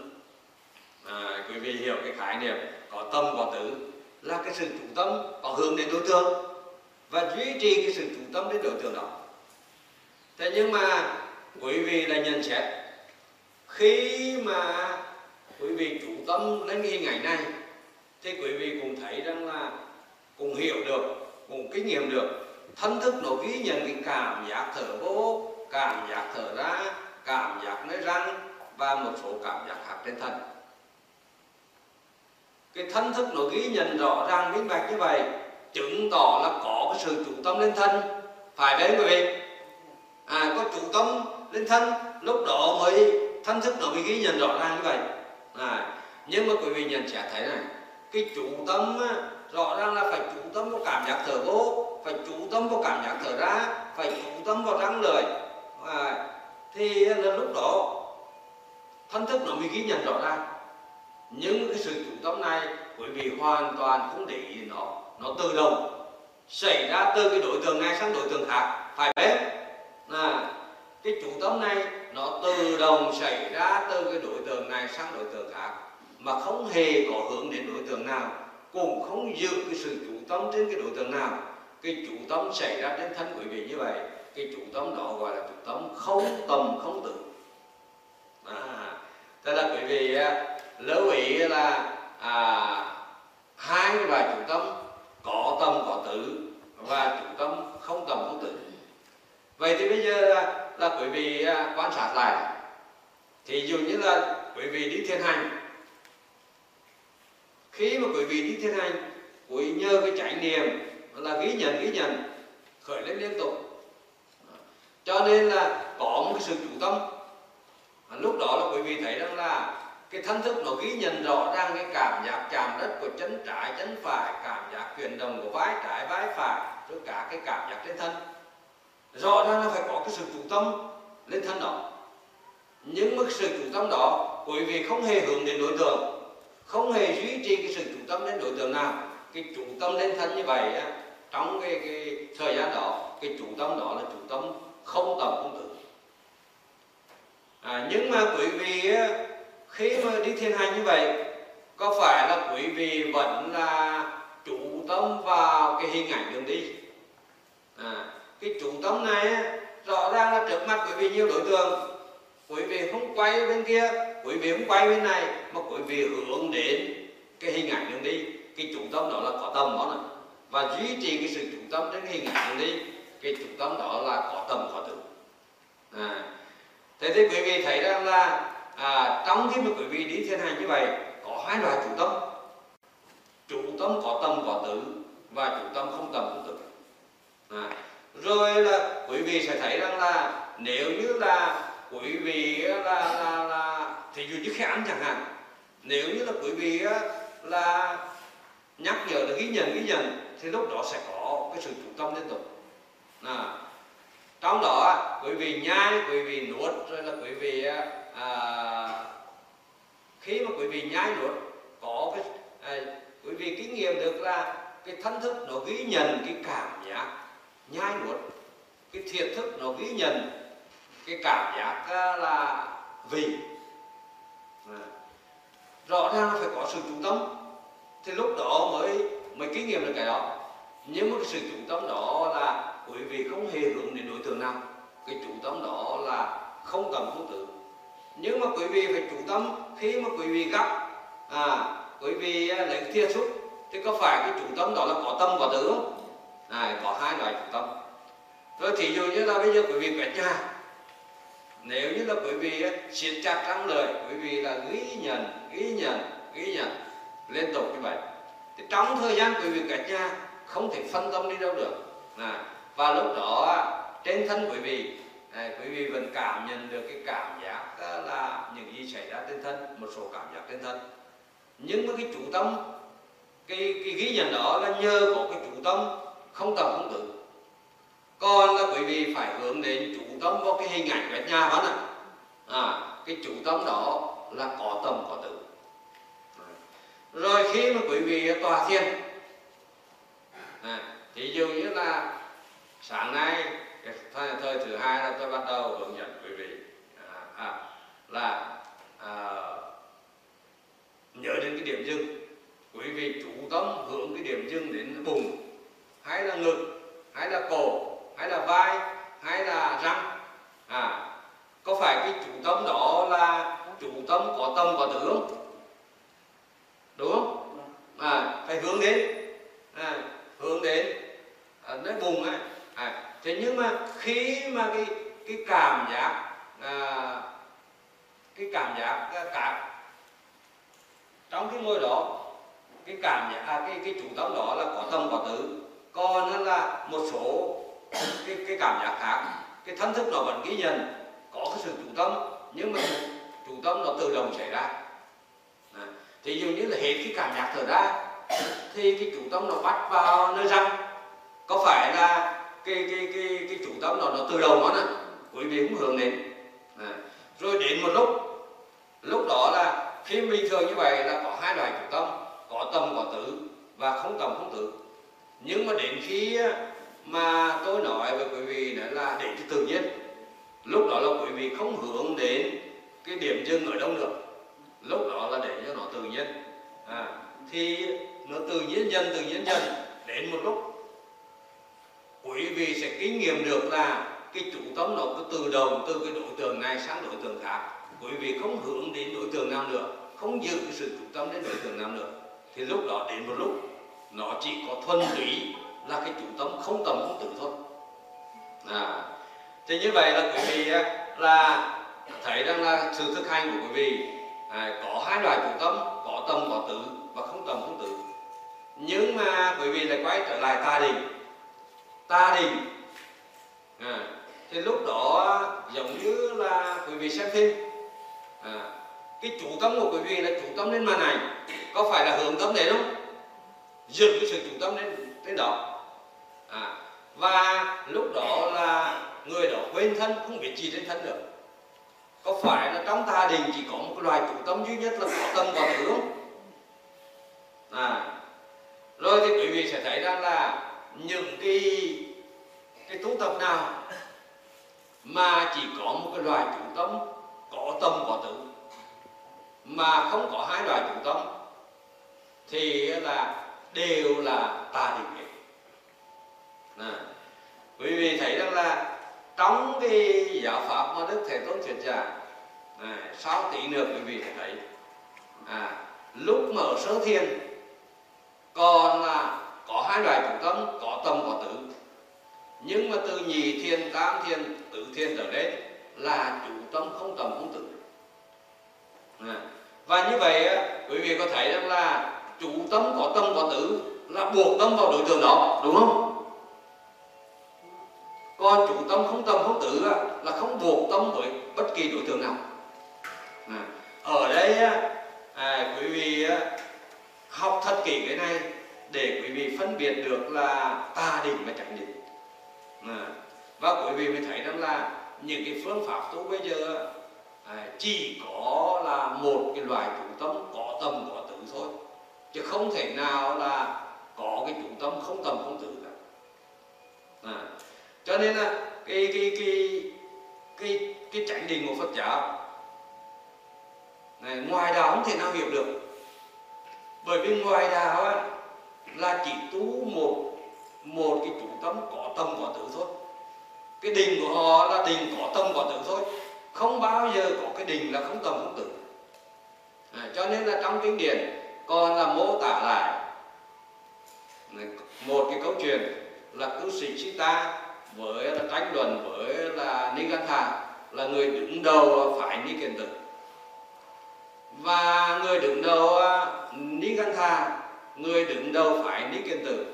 à, ờ, quý vị hiểu cái khái niệm có tâm có tử là cái sự chủ tâm có hướng đến đối tượng và duy trì cái sự chủ tâm đến đối tượng đó. Thế nhưng mà quý vị là nhận xét khi mà quý vị chủ tâm lên cái hình ảnh này thì quý vị cũng thấy rằng là cũng hiểu được cũng kinh nghiệm được. Thân thức nó ghi nhận cái cảm giác thở vô cảm giác thở ra cảm giác nơi răng và một số cảm giác khác trên thân. Cái thân thức nó ghi nhận rõ ràng minh bạch như vậy chứng tỏ là có cái sự chủ tâm lên thân. Phải đấy quý vị. À có chủ tâm lên thân lúc đó mới thân thức nó mới ghi nhận rõ ràng như vậy. À, nhưng mà quý vị nhận xét thấy này cái chủ tâm á, rõ ràng là phải chủ tâm vào cảm giác thở vô phải chủ tâm vào cảm giác thở ra phải chủ tâm vào răng lời à, thì là lúc đó thân thức nó mới ghi nhận rõ ràng. Nhưng cái sự chủ tâm này quý vị hoàn toàn không để ý nó. Nó tự động xảy ra từ cái đối tượng này sang đối tượng khác phải biết. À, cái chủ tâm này nó tự động xảy ra từ cái đối tượng này sang đối tượng khác mà không hề có hướng đến đối tượng nào cũng không giữ cái sự chủ tâm trên cái đối tượng nào. Cái chủ tâm xảy ra trên thân quý vị như vậy cái chủ tâm đó gọi là chủ tâm không tầm không tự. À, tức là quý vị à, lưu ý là à, hai cái bài chủ tâm có tâm có tử và chủ tâm không tầm không tử vậy thì bây giờ là, là quý vị à, quan sát lại. Thì dường như là quý vị đi thiên hành khi mà quý vị đi thiền hành, quý nhờ cái trải niệm là ghi nhận ghi nhận, khởi lên liên tục. Cho nên là có một cái sự chủ tâm. Lúc đó là quý vị thấy rằng là cái thân thức nó ghi nhận rõ ràng cái cảm giác chạm đất của chân trái, chân phải, cảm giác chuyển động của vai trái, vai phải, rồi cả cái cảm giác trên thân. Rõ ràng là phải có cái sự chủ tâm lên thân đó. Nhưng mức sự chủ tâm đó quý vị không hề hướng đến đối tượng không hề duy trì cái sự chủ tâm đến đối tượng nào. Cái chủ tâm lên thân như vậy á, trong cái, cái thời gian đó cái chủ tâm đó là chủ tâm không tầm không tự. à, nhưng mà quý vị á, khi mà đi thiên hành như vậy có phải là quý vị vẫn là chủ tâm vào cái hình ảnh đường đi? À, cái chủ tâm này rõ ràng là trước mặt quý vị nhiều đối tượng. Quý vị không quay bên kia quý vị không quay bên này mà quý vị hướng đến cái hình ảnh đường đi cái trung tâm đó là có tâm đó này và duy trì cái sự trung tâm đến hình ảnh đường đi cái trung tâm đó là có tâm có tử à. thế thì quý vị thấy rằng là à, trong khi mà quý vị đi thiên hành như vậy có hai loại trung tâm trung tâm có tâm có tử và trung tâm không tâm không tử à. rồi là quý vị sẽ thấy rằng là nếu như là quý vị là là là thì dụ như khi ăn chẳng hạn nếu như là quý vị là nhắc nhở là ghi nhận ghi nhận thì lúc đó sẽ có cái sự chủ tâm liên tục à, trong đó quý vị nhai quý vị nuốt rồi là quý vị à, khi mà quý vị nhai nuốt có cái à, quý vị kinh nghiệm được là cái thân thức nó ghi nhận cái cảm giác nhai nuốt cái thiệt thức nó ghi nhận cái cảm giác à, là vị rõ ràng phải có sự chủ tâm. Thì lúc đó mới mới kinh nghiệm được cái đó. Nhưng mà cái sự chủ tâm đó là quý vị không hề hướng đến đối tượng nào cái chủ tâm đó là không tầm không tự nhưng mà quý vị phải chủ tâm khi mà quý vị gặp à quý vị lấy thiệt xúc thì có phải cái chủ tâm đó là có tâm có tử không? À, có hai loại chủ tâm. Rồi thì dụ như là bây giờ quý vị quét nhà nếu như là quý vị siết chặt răng lời quý vị là ghi nhận ghi nhận ghi nhận liên tục như vậy. Thì trong thời gian quý vị cả nhà không thể phân tâm đi đâu được. À, và lúc đó trên thân quý vị à, quý vị vẫn cảm nhận được cái cảm giác à, là những gì xảy ra trên thân một số cảm giác trên thân. Nhưng mà cái chủ tâm cái, cái ghi nhận đó là nhờ có cái chủ tâm không tầm không tự còn là quý vị phải hướng đến chủ tâm vào cái hình ảnh quét nhà đó nè à, cái chủ tâm đó là có tâm có tự rồi khi mà quý vị tòa thiền à, ví dụ như là sáng nay thời, thời thứ hai là tôi bắt đầu hướng dẫn quý vị à, à, là à, nhớ đến cái điểm dừng. Quý vị chủ tâm hướng cái điểm dừng đến bụng hay là ngực hay là cổ hay là vai hay là răng à có phải cái chủ tâm đó là chủ tâm có tâm có tướng không? Đúng không? À phải hướng đến à, hướng đến à, đến vùng ấy. À, thế nhưng mà khi mà cái cái cảm giác à, cái cảm giác à, cả trong cái ngôi đó cái cảm giác à, cái cái chủ tâm đó là có tâm có tử. Còn là một số cái cái cảm giác khác cái thân thức nó vẫn ghi nhận có cái sự chủ tâm nhưng mà chủ tâm nó tự động xảy ra à, thì dụ như là hết cái cảm giác thở ra. Thì cái chủ tâm nó bắt vào nơi răng. Có phải là cái cái cái cái chủ tâm nó nó tự động nó nè? Quý vị cũng hướng đến. À, rồi đến một lúc lúc đó là khi bình thường như vậy là có hai loại chủ tâm có tâm có tử và không tâm không tử nhưng mà đến khi mà tôi nói với quý vị đó là để cho tự nhiên. Lúc đó là quý vị không hướng đến cái điểm dừng ở đâu nữa. Lúc đó là để cho nó tự nhiên. À, thì nó tự nhiên dần tự nhiên dần đến một lúc. Quý vị sẽ kinh nghiệm được là cái chủ tâm nó cứ từ đầu từ cái đối tượng này sang đối tượng khác. Quý vị không hướng đến đối tượng nào nữa không giữ cái sự chủ tâm đến đối tượng nào nữa. Thì lúc đó đến một lúc nó chỉ có thuần túy là cái chủ tâm không tầm không tử thôi. À, thì như vậy là quý vị là thấy rằng là sự thực hành của quý vị à, có hai loại chủ tâm có tâm có tử và không tầm không tử nhưng mà quý vị lại quay trở lại ta đình ta đình à, thì lúc đó giống như là quý vị xem phim. À, cái chủ tâm của quý vị là chủ tâm lên màn ảnh. Có phải là hướng tâm đến không? Dừng cái sự chủ tâm lên đến đó à, và lúc đó là người đó quên thân không biết gì trên thân được có phải là trong ta đình chỉ có một loài chủ tâm duy nhất là có tâm và tử không à rồi thì quý vị sẽ thấy rằng là những cái cái tu tập nào mà chỉ có một cái loài chủ tâm có tâm có tử mà không có hai loài chủ tâm thì là đều là tà định à. quý vị thấy rằng là trong cái giáo pháp mà đức thế tôn thuyết giảng à, sau tí nữa quý vị sẽ thấy à, lúc mở sơ thiền còn là có hai loại chủ tâm có tâm có tử nhưng mà từ nhị thiên tam thiên tử thiên trở đến là chủ tâm không tâm không tử à. và như vậy quý vị có thấy rằng là chủ tâm có tâm có tử là buộc tâm vào đối tượng đó đúng không còn chủ tâm không tâm không tử là không buộc tâm với bất kỳ đối tượng nào à. ở đây à, quý vị học thật kỹ cái này để quý vị phân biệt được là tà định và chẳng định à. và quý vị mới thấy rằng là những cái phương pháp tu bây giờ à, chỉ có là một cái loại chủ tâm có tâm có tử thôi chứ không thể nào là có cái chủ tâm không tâm không tử cả à cho nên là cái cái cái cái cái chánh định của Phật giáo này, ngoài đạo không thể nào hiểu được. Bởi vì ngoài đạo á, là chỉ tu một một cái chủ tâm có tâm có tử thôi. Cái đình của họ là đình có tâm có tử thôi. Không bao giờ có cái đình là không tâm không tử à, cho nên là trong kinh điển còn là mô tả lại một cái câu chuyện là cư sĩ Sita với là tranh luận, với là Nigantha là người đứng đầu phải Ni Kiền Tử. Và người đứng đầu à, Nigantha người đứng đầu phải Ni Kiền Tử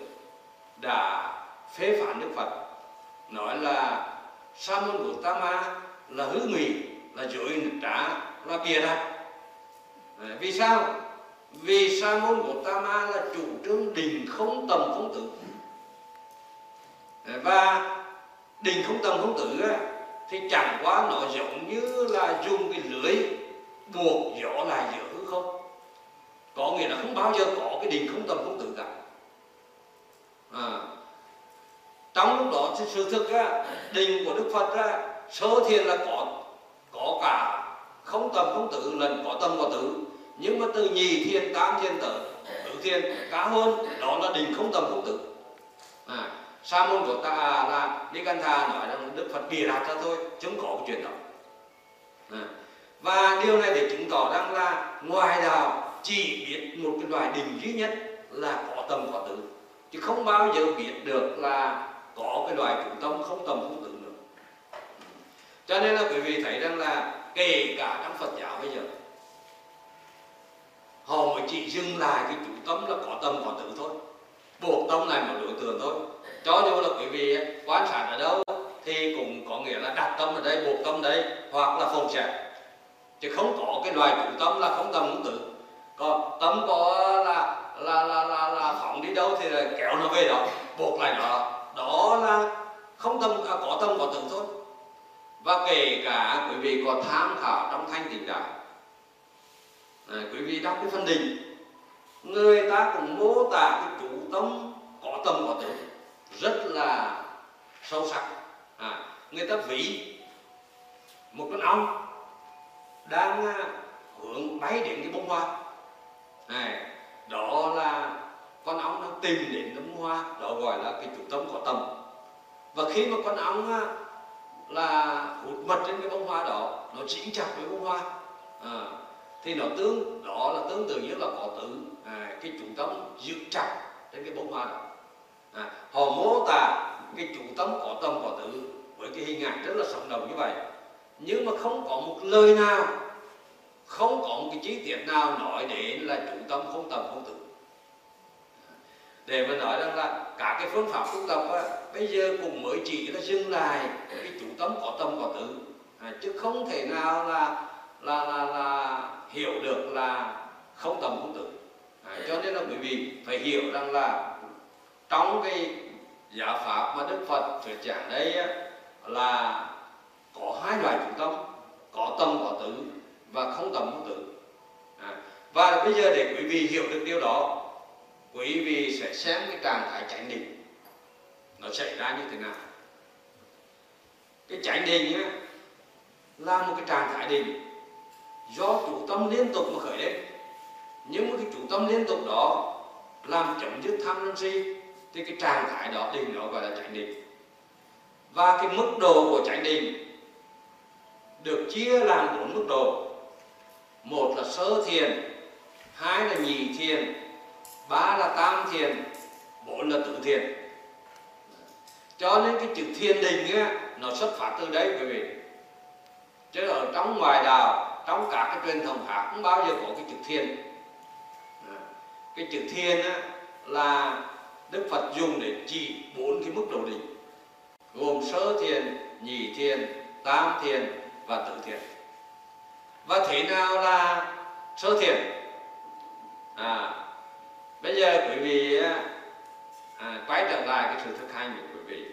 đã phê phán Đức Phật, nói là sa môn Gautama là hư ngụy là dối trá, là bịa đặt. Vì sao? Vì sa môn của Gautama là chủ trương đình không tầm không tử. Và đình không tầm không tử thì chẳng quá nó giống như là dùng cái lưới buộc gió lại giữa hư không? Có nghĩa là không bao giờ có cái đình không tầm không tử cả. À, trong lúc đó thì sự thực á, đình của đức phật á, sơ thiền là có có cả không tâm không tử lần có tâm có tử. Nhưng mà từ nhì thiên tam thiên tử tử thiên cá hơn đó là đình không tâm không tử. À, sa môn của ta là đi căn thà nói rằng đức phật bịa đặt ra thôi chứ không có cái chuyện đó. À, và điều này để chứng tỏ rằng là ngoài đạo chỉ biết một cái loại định duy nhất là có tâm có tử. Chứ không bao giờ biết được là có cái loại chủ tâm không tâm không tử nữa. Cho nên là quý vị thấy rằng là kể cả trong Phật giáo bây giờ họ mới chỉ dừng lại cái chủ tâm là có tâm có tử thôi buộc tông này một đối tượng thôi. Cho dù là quý vị quan sát ở đâu thì cũng có nghĩa là đặt tâm ở đây buộc tâm đây hoặc là phòng sẽ chứ không có cái loài chủ tâm là không tâm cũng tử còn tâm có là là là là, là phóng đi đâu thì là kéo nó về đó buộc lại nó. Đó là không tâm à, có tâm có tử thôi. Và kể cả quý vị có tham khảo trong thanh tịnh đạo. À, quý vị đọc cái phân định. Người ta cũng mô tả cái tông có tâm có tử rất là sâu sắc. À, người ta ví một con ong đang à, hướng bay đến cái bông hoa. Này đó là con ong nó tìm đến cái bông hoa đó gọi là cái chủ tâm có tâm và khi mà con ong à, là hút mật trên cái bông hoa đó nó chỉnh chặt với bông hoa à, thì nó tương đó là tương tự như là có tử à, cái chủ tâm giữ chặt trên cái bông hoa đó. À, họ mô tả cái chủ tâm có tâm có tử với cái hình ảnh rất là sống động như vậy. Nhưng mà không có một lời nào không có một cái chi tiết nào nói đến là chủ tâm không tâm không tử để mà nói rằng là cả cái phương pháp tu tập á, bây giờ cũng mới chỉ là dừng lại cái chủ tâm có tâm có tử à, chứ không thể nào là là là, là hiểu được là không tâm không tử à, cho nên là quý vị phải hiểu rằng là trong cái giáo pháp mà đức phật thuyết giảng đây á, là có hai loại chủ tâm có tâm có tử và không tâm không tử à, và bây giờ để quý vị hiểu được điều đó quý vị sẽ xem cái trạng thái chánh định nó xảy ra như thế nào. Cái chánh định á, là một cái trạng thái định do chủ tâm liên tục mà khởi lên nhưng mà cái chủ tâm liên tục đó làm chấm dứt tham sân si thì cái trạng thái đó định nó gọi là chánh định và cái mức độ của chánh định được chia làm bốn mức độ. Một là sơ thiền hai là nhị thiền ba là tam thiền bốn là tứ thiền. Cho nên cái chữ thiền định á, nó xuất phát từ đấy quý vị. Chứ ở trong ngoài đạo trong các cái truyền thống khác không bao giờ có cái chữ thiền cái chữ thiền á, là đức phật dùng để chỉ bốn cái mức độ định. Gồm sơ thiền nhị thiền tam thiền và tứ thiền và thế nào là sơ thiền à bây giờ quý vị à, quay trở lại cái sự thực hành của quý vị.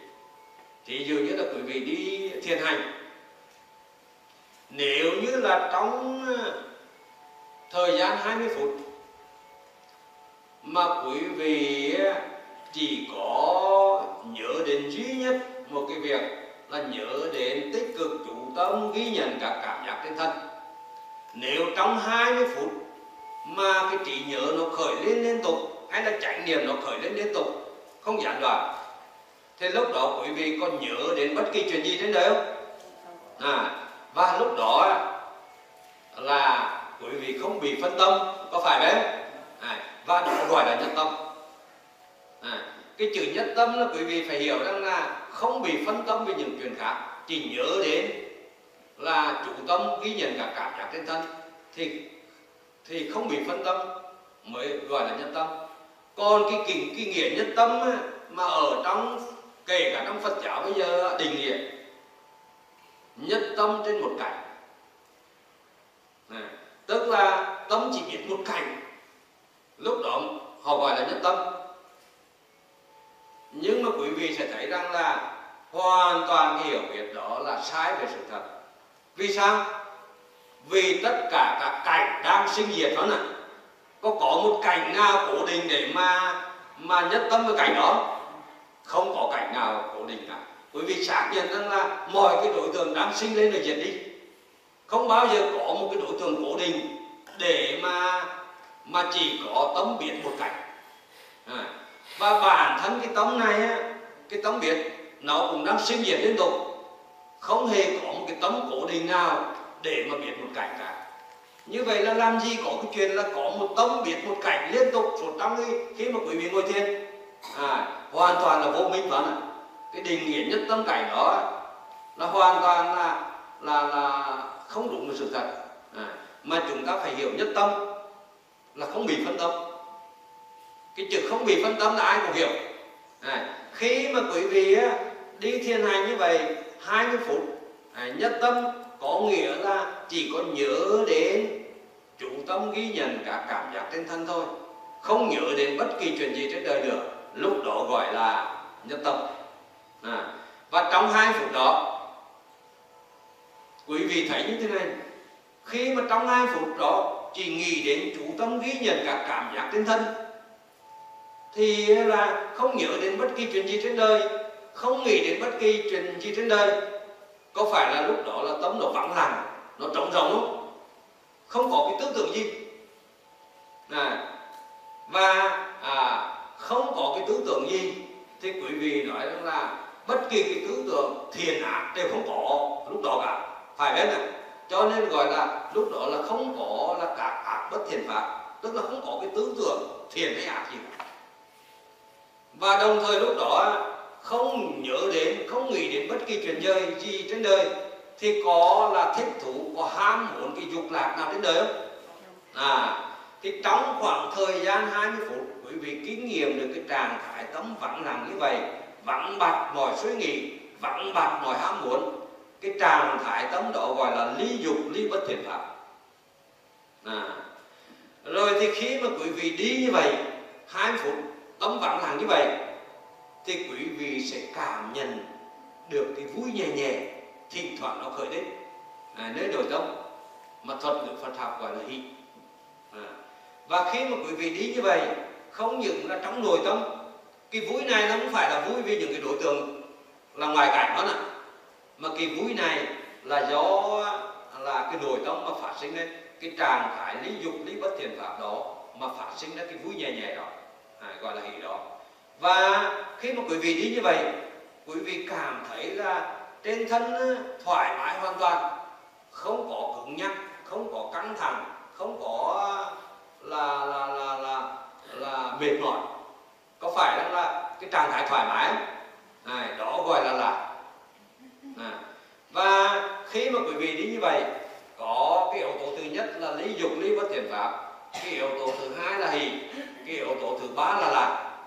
Thì dụ như là quý vị đi thiền hành. Nếu như là trong à, thời gian 20 phút mà quý vị chỉ có nhớ đến duy nhất một cái việc là nhớ đến tích cực chủ tâm ghi nhận các cảm giác trên thân. Nếu trong 20 phút mà cái trí nhớ nó khởi lên liên tục hay là trải niệm nó khởi lên liên tục, không gián đoạn, thì lúc đó quý vị có nhớ đến bất kỳ chuyện gì trên đời không? À và lúc đó là quý vị không bị phân tâm, có phải đấy và đó gọi là nhất tâm. À, cái chữ nhất tâm là quý vị phải hiểu rằng là không bị phân tâm về những chuyện khác. Chỉ nhớ đến là chủ tâm ghi nhận cả cảm giác trên thân thì thì không bị phân tâm mới gọi là nhất tâm. Còn cái kinh cái nghĩa nhất tâm ấy, mà ở trong kể cả trong Phật giáo bây giờ định nghĩa nhất tâm trên một cảnh. À, tức là tâm chỉ biết một cảnh lúc đó, họ gọi là nhất tâm. Nhưng mà quý vị sẽ thấy rằng là hoàn toàn cái hiểu biết đó là sai về sự thật. Vì sao? Vì tất cả các cảnh đang sinh diệt đó nè. Có có một cảnh nào cố định để mà mà nhất tâm với cảnh đó? Không có cảnh nào cố định cả. Bởi vì xác nhận rằng là mọi cái đối tượng đang sinh lên rồi diệt đi. Không bao giờ có một cái đối tượng cố định để mà mà chỉ có tống biết một cảnh. À. và bản thân cái tống này á, cái tống biết nó cũng đang sinh diệt liên tục. Không hề có một cái tấm cố định nào để mà biết một cảnh cả. Như vậy là làm gì có cái chuyện là có một tâm biết một cảnh liên tục suốt trăm cái khi mà quý vị ngồi thiền? À, hoàn toàn là vô minh vấn cái định nghĩa nhất tâm cảnh đó là hoàn toàn là là là không đúng với sự thật. À, mà chúng ta phải hiểu nhất tâm là không bị phân tâm. Cái chữ không bị phân tâm là ai cũng hiểu. À, khi mà quý vị đi thiền hành như vậy 20 phút à, nhất tâm có nghĩa là chỉ có nhớ đến chủ tâm ghi nhận các cảm giác trên thân thôi. Không nhớ đến bất kỳ chuyện gì trên đời được lúc đó gọi là nhất tâm. À, và trong hai phút đó quý vị thấy như thế này. Khi mà trong hai phút đó chỉ nghĩ đến chủ tâm ghi nhận các cảm giác trên thân thì là không nhớ đến bất kỳ chuyện gì trên đời không nghĩ đến bất kỳ chuyện gì trên đời. Có phải là lúc đó là tâm nó vắng lặng nó trống rỗng không? Không có cái tư tưởng gì. À, và à, không có cái tư tưởng gì thì quý vị nói rằng là bất kỳ cái tư tưởng thiền ác đều không có lúc đó cả. Phải biết này cho nên gọi là lúc đó là không có là các ác bất thiện pháp, tức là không có cái tư tưởng thiện hay ác gì. Cả và đồng thời lúc đó không nhớ đến, không nghĩ đến bất kỳ chuyện chơi gì trên đời, thì có là thích thú, có ham muốn cái dục lạc nào trên đời không? À thì trong khoảng thời gian 20 phút, quý vị kinh nghiệm được cái trạng thái tấm vắng lặng như vậy, vắng bặt mọi suy nghĩ, vắng bặt mọi ham muốn cái trạng thái tâm độ gọi là lý dục lý bất thiện pháp à. rồi thì khi mà quý vị đi như vậy hai phút tấm vãng lặng như vậy thì quý vị sẽ cảm nhận được cái vui nhẹ nhẹ thỉnh thoảng nó khởi đến à, nơi nội tâm mà thuật ngữ Phật học gọi là hỷ à. và khi mà quý vị đi như vậy không những là trong nội tâm cái vui này nó không phải là vui vì những cái đối tượng là ngoài cảnh đó nè mà cái vui này là do là cái nội tâm mà phát sinh lên cái trạng thái lý dục lý bất thiện pháp đó mà phát sinh ra cái vui nhẹ nhẹ đó à, gọi là hỷ đó. Và khi mà quý vị đi như vậy quý vị cảm thấy là trên thân thoải mái hoàn toàn không có cứng nhắc không có căng thẳng không có là là là là là mệt mỏi. Có phải rằng là cái trạng thái thoải mái này đó gọi là lạc và khi mà quý vị đi như vậy, có cái yếu tố thứ nhất là lý dục, lý bất thiện pháp. Cái yếu tố thứ hai là hỷ. Cái yếu tố thứ ba là lạc.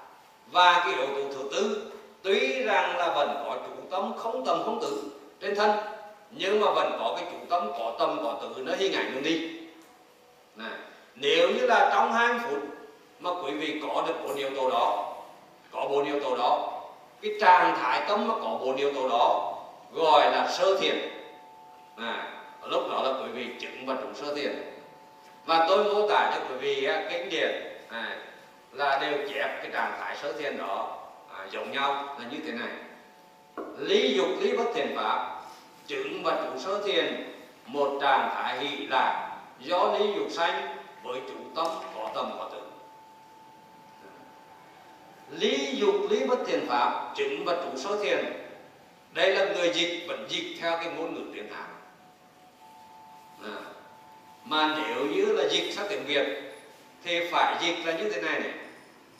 Và cái yếu tố thứ tư, tuy rằng là vẫn có chủ tâm không tâm không tử trên thân, nhưng mà vẫn có cái chủ tâm có tâm có tử nó hình ảnh đường đi. Này. nếu như là trong hai phút mà quý vị có được bốn yếu tố đó, có bốn yếu tố đó, cái trạng thái tâm mà có bốn yếu tố đó gọi là sơ thiền. À, lúc đó là quý vị chứng và trụ sơ thiền. Và tôi mô tả cho quý vị à, kinh điển à, là đều chép cái trạng thái sơ thiền đó à, giống nhau là như thế này. Lý dục lý bất thiền pháp chứng và trụ sơ thiền một trạng thái hỷ lạc do lý dục sanh với chủ tâm có tâm có tự, lý dục lý bất thiền pháp chứng và trụ sơ thiền đây là người dịch vẫn dịch theo cái ngôn ngữ tiếng hán à. mà nếu như là dịch sang tiếng việt thì phải dịch là như thế này này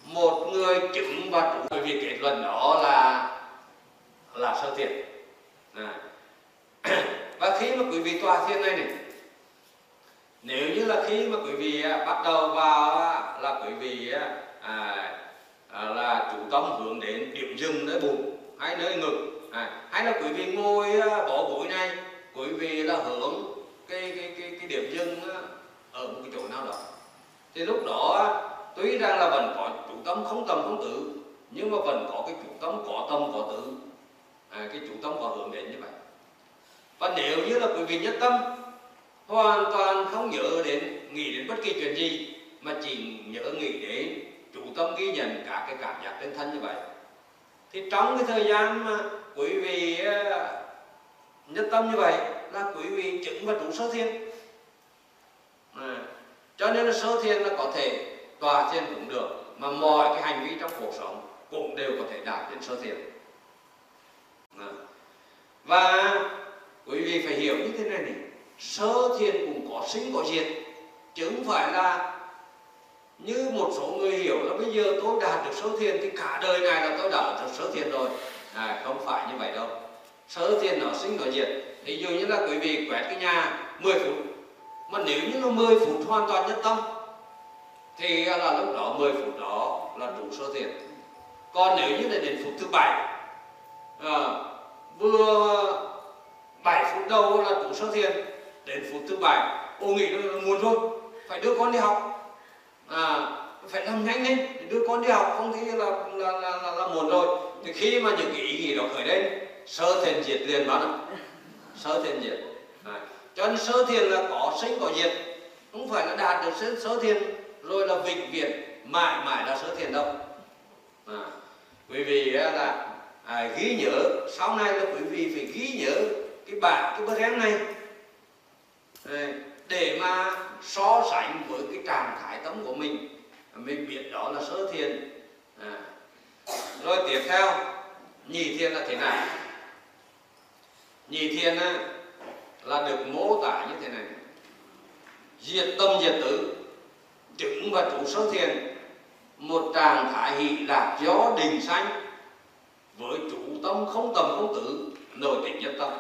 một người chứng và chủ bởi vì kết luận đó là là sơ thiền à. và khi mà quý vị tòa thiên này này nếu như là khi mà quý vị à, bắt đầu vào à, là quý vị à, à, à là chủ tâm hướng đến điểm dừng nơi bụng hay nơi ngực à, hay là quý vị ngồi à, bỏ gối này. Quý vị là hưởng cái cái cái cái điểm dừng à, ở một cái chỗ nào đó. Thì lúc đó à, tuy rằng là vẫn có chủ tâm không tâm không tử nhưng mà vẫn có cái chủ tâm có tâm có tử à, cái chủ tâm có hướng đến như vậy. Và nếu như là quý vị nhất tâm hoàn toàn không nhớ đến nghĩ đến bất kỳ chuyện gì mà chỉ nhớ nghĩ đến chủ tâm ghi nhận cả cái cảm giác trên thân như vậy thì trong cái thời gian mà quý vị ờ, nhất tâm như vậy là quý vị chứng và chủ sơ thiên à, ừ, cho nên là sơ thiên là có thể tòa thiên cũng được mà mọi cái hành vi trong cuộc sống cũng đều có thể đạt đến sơ thiền à. và quý vị phải hiểu như thế này này sơ thiên cũng có sinh có diệt chứ không phải là như một số người hiểu là bây giờ tôi đạt được sơ thiền thì cả đời này là tôi đạt được sơ thiền rồi à, không phải như vậy đâu. Sơ tiền nó sinh nó diệt. Ví dụ như là quý vị quét cái nhà 10 phút mà nếu như là 10 phút hoàn toàn nhất tâm thì là lúc đó 10 phút đó là đủ sơ tiền. Còn nếu như là đến phút thứ bảy à, vừa 7 phút đầu là đủ sơ tiền. Đến phút thứ bảy ô nghỉ nó muộn rồi phải đưa con đi học. À, phải làm nhanh lên để đưa con đi học không thì là là là, là, là muộn rồi thì khi mà những cái ý nghĩ đó khởi lên sơ thiền diệt liền đó sơ thiền diệt à. cho nên sơ thiền là có sinh có diệt không phải là đạt được sơ, sơ thiền rồi là vĩnh viễn mãi mãi là sơ thiền đâu à. quý vị là à, ghi nhớ sau này là quý vị phải ghi nhớ cái bản cái bức này để mà so sánh với cái trạng thái tâm của mình mình biết đó là sơ thiền rồi tiếp theo nhị thiền là thế này. Nhị thiền là được mô tả như thế này. Diệt tâm diệt tử chứng và chủ sơ thiền một trạng thái hỷ lạc gió đình xanh với chủ tâm không tầm không tử nội tỉnh nhất tâm.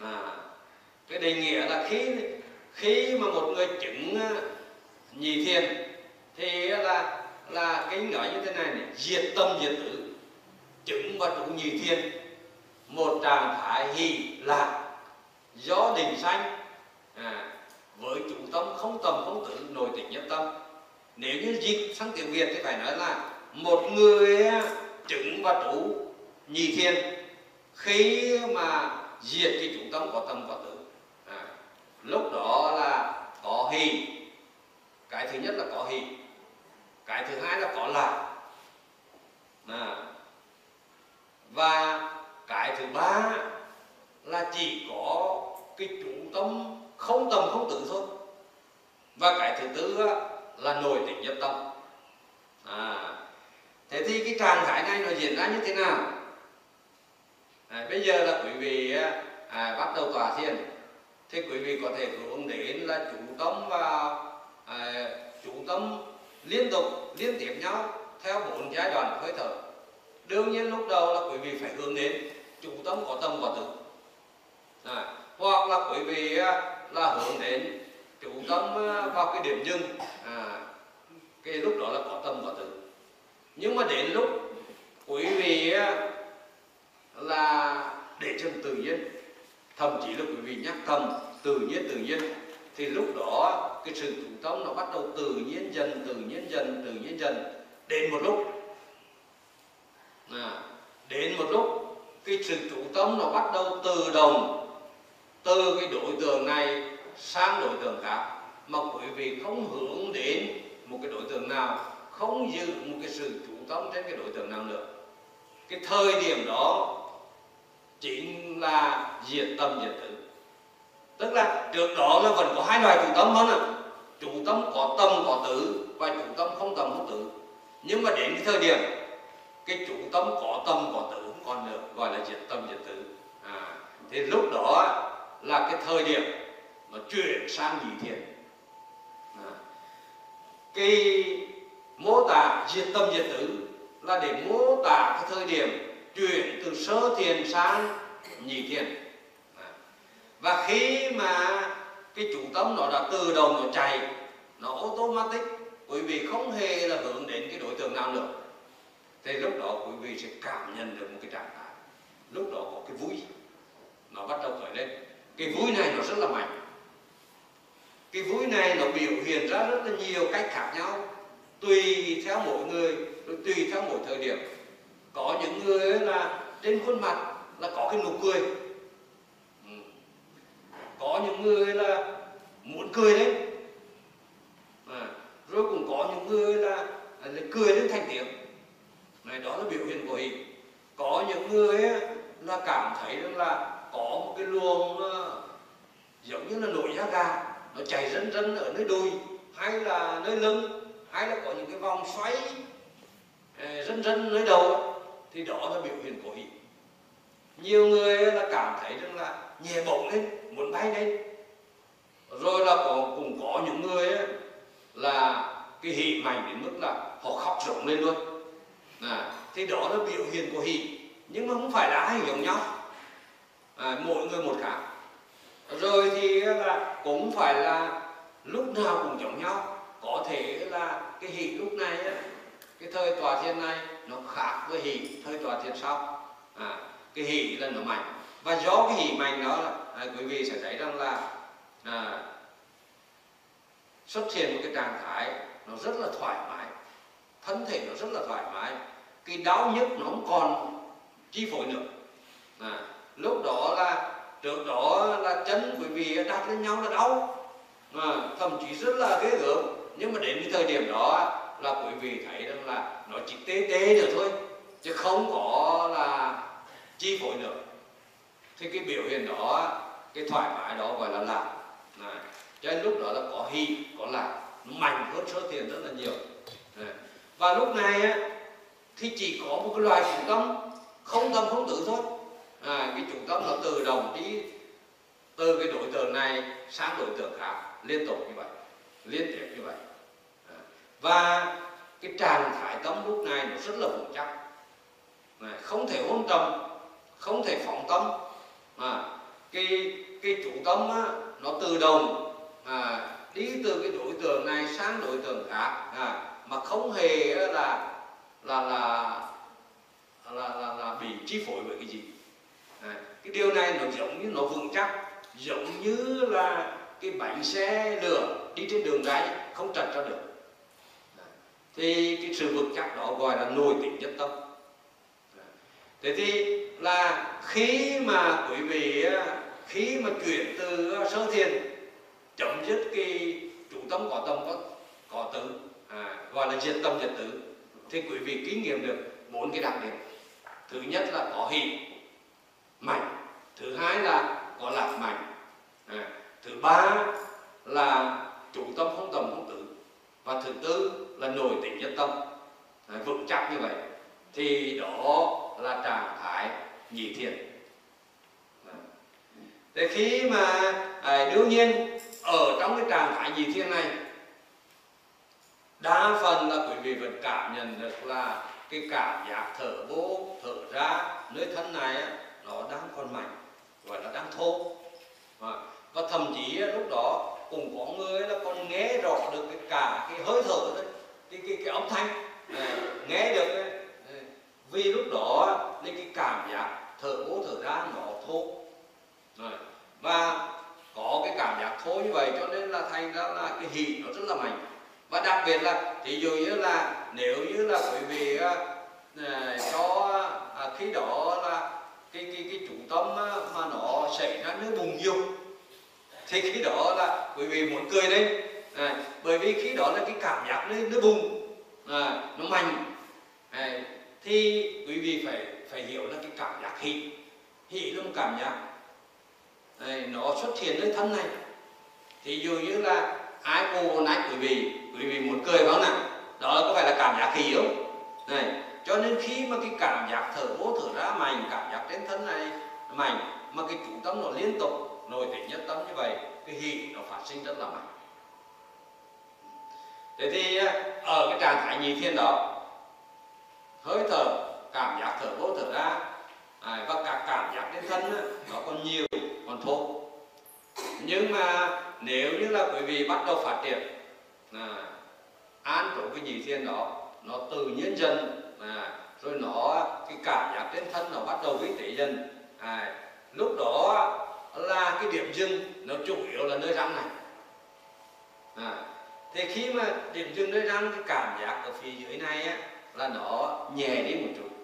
À, cái định nghĩa là khi khi mà một người chứng nhị thiền thì là là cái nói như thế này này diệt tâm diệt tử chứng và trụ nhị thiên. Một trạng thái hỷ lạc gió đình xanh à, với chủ tâm không tầm không tử nội tỉnh nhất tâm. Nếu như dịch sang tiếng việt thì phải nói là một người à, chứng và trụ nhị thiên. Khi mà diệt cái chủ tâm có tâm có tử. À, lúc đó là có hỷ cái thứ nhất là có hỷ cái thứ hai là có lạc à. và cái thứ ba là chỉ có cái chủ tâm không tầm không tử thôi. Và cái thứ tư là nội tỉnh nhập tâm. À. thế thì cái trạng thái này nó diễn ra như thế nào? À, bây giờ là quý vị à, bắt đầu tòa thiền. Thì quý vị có thể hướng đến là chủ tâm và à, chủ tâm liên tục liên tiếp nhau theo bốn giai đoạn hơi thở. Đương nhiên lúc đầu là quý vị phải hướng đến chủ tâm có tâm có tử à, hoặc là quý vị à, là hướng đến chủ tâm à, vào cái điểm dừng. À, cái lúc đó là có tâm có tử nhưng mà đến lúc quý vị à, là để chân tự nhiên thậm chí là quý vị nhắc thầm tự nhiên tự nhiên thì lúc đó cái sự chủ tâm nó bắt đầu tự nhiên dần tự nhiên dần tự nhiên dần. Đến một lúc à, đến một lúc cái sự chủ tâm nó bắt đầu tự động từ cái đối tượng này sang đối tượng khác. Mà quý vị không hướng đến một cái đối tượng nào không giữ một cái sự chủ tâm trên cái đối tượng nào nữa. Cái thời điểm đó chính là diệt tâm diệt tử. Tức là trước đó là vẫn có hai loại chủ tâm hơn à chủ tâm có tâm có tử và chủ tâm không tâm không tử nhưng mà đến cái thời điểm cái chủ tâm có tâm có tử không còn nữa gọi là diệt tâm diệt tử à, thì lúc đó là cái thời điểm mà chuyển sang nhị thiền à, cái mô tả diệt tâm diệt tử là để mô tả cái thời điểm chuyển từ sơ thiền sang nhị thiền à, và khi mà cái chủ tâm nó đã từ đầu nó chạy, nó automatic, quý vị không hề là hướng đến cái đối tượng nào nữa. Thì lúc đó quý vị sẽ cảm nhận được một cái trạng thái. Lúc đó có cái vui, nó bắt đầu khởi lên. Cái vui này nó rất là mạnh. Cái vui này nó biểu hiện ra rất là nhiều cách khác nhau, tùy theo mỗi người tùy theo mỗi thời điểm. Có những người là trên khuôn mặt là có cái nụ cười có những người là muốn cười lên à, rồi cũng có những người là, là cười lên thành tiếng. Này đó là biểu hiện của hỷ có những người là cảm thấy rằng là có một cái luồng ờ, giống như là nổi da gà. Nó chảy rân rân ở nơi đùi hay là nơi lưng hay là có những cái vòng xoáy ờ, rân rân nơi đầu. Thì đó là biểu hiện của hỷ nhiều người là cảm thấy rằng là nhẹ bổng lên muốn bay lên. Rồi là có cũng có những người ấy, là cái hỷ mạnh đến mức là họ khóc rộng lên luôn. À, thì đó là biểu hiện của hỷ nhưng mà không phải là ai giống nhau. À, mỗi người một khác. Rồi thì là cũng phải là lúc nào cũng giống nhau. Có thể là cái hỷ lúc này cái thời tòa thiên này nó khác với hỷ thời tòa thiên sau. À, cái hỷ là nó mạnh. Và do cái hỷ mạnh đó là à, quý vị sẽ thấy rằng là à, xuất hiện một cái trạng thái nó rất là thoải mái thân thể nó rất là thoải mái cái đau nhức nó không còn chi phối nữa à, lúc đó là trước đó là chân quý vị đặt lên nhau là đau à, thậm chí rất là ghê gớm nhưng mà đến cái thời điểm đó là quý vị thấy rằng là nó chỉ tê tê được thôi chứ không có là chi phối được. thì cái biểu hiện đó cái thoải mái đó gọi là lạc. Này. cho nên lúc đó là có hy có lạc. Nó mạnh hơn số tiền rất là nhiều. Này. và lúc này á, thì chỉ có một cái loài chủ tâm không tâm không tử thôi. À, cái chủ tâm nó từ đồng chí từ cái đối tượng này sang đối tượng khác liên tục như vậy liên tiếp như vậy. À, và cái trạng thái tâm lúc này nó rất là vững chắc. À, không thể hôn trầm không thể phóng tâm. À, cái cái chủ tâm á, nó tự động à, đi từ cái đối tượng này sang đối tượng khác à, mà không hề là là là là là, là bị chi phối bởi cái gì. À, cái điều này nó giống như nó vững chắc giống như là cái bánh xe lửa đi trên đường ray không trật ra được. À, thì cái sự vững chắc đó gọi là nội tính nhất tâm. À, thế thì là khi mà quý vị khi mà chuyển từ à, sơ thiền chấm dứt cái chủ tâm có tâm có có tử à, gọi là diệt tâm diệt tử thì quý vị kinh nghiệm được bốn cái đặc điểm. Thứ nhất là có hỷ mạnh. Thứ hai là có lạc mạnh à, thứ ba là chủ tâm không tầm không tử và thứ tư là nổi tính nhất tâm. À, vững chắc như vậy. Thì đó là trạng thái nhị thiền thì khi mà à, đương nhiên ở trong cái trạng thái dị thiên này đa phần là quý vị vẫn cảm nhận được là cái cảm giác thở vô thở ra nơi thân này nó đang còn mạnh và nó đang thô và thậm chí lúc đó cũng có người là còn nghe rõ được cái cả cái hơi thở đấy cái cái, cái âm thanh này, nghe được đấy. vì lúc đó nên cái cảm giác thở vô thở ra nó thô và có cái cảm giác thối như vậy cho nên là thành ra là cái hỉ nó rất là mạnh. Và đặc biệt là ví dụ như là nếu như là quý vị à, à cho à, khi đó là cái cái cái trung tâm à, mà nó xảy ra nước bùng nhiều thì khi đó là quý vị muốn cười lên à, bởi vì khi đó là cái cảm giác nó, nó bùng à, nó mạnh. À, thì quý vị phải phải hiểu là cái cảm giác hỉ. Hỉ là một cảm giác à, nó xuất hiện nơi thân này. Thì dù như là ai cô muốn ách quý vị quý vị muốn cười phải không nào? Đó có phải là cảm giác khí không? Này cho nên khi mà cái cảm giác thở vô thở ra mạnh cảm giác trên thân này mạnh mà cái chủ tâm nó liên tục nội tỉnh nhất tâm như vậy cái hỷ nó phát sinh rất là mạnh. Thế thì à, ở cái trạng thái nhị thiên đó hơi thở cảm giác thở vô thở ra à, và cả cảm giác trên thân nó còn nhiều còn thô. Nhưng mà nếu như là quý vị bắt đầu phát triển à, an trụ cái gì thiên đó nó tự nhiên dần à, rồi nó cái cảm giác trên thân nó bắt đầu với tế dần. À, lúc đó là cái điểm dừng nó chủ yếu là nơi răng này. À, thì khi mà điểm dừng nơi răng cái cảm giác ở phía dưới này á, là nó nhẹ đi một chút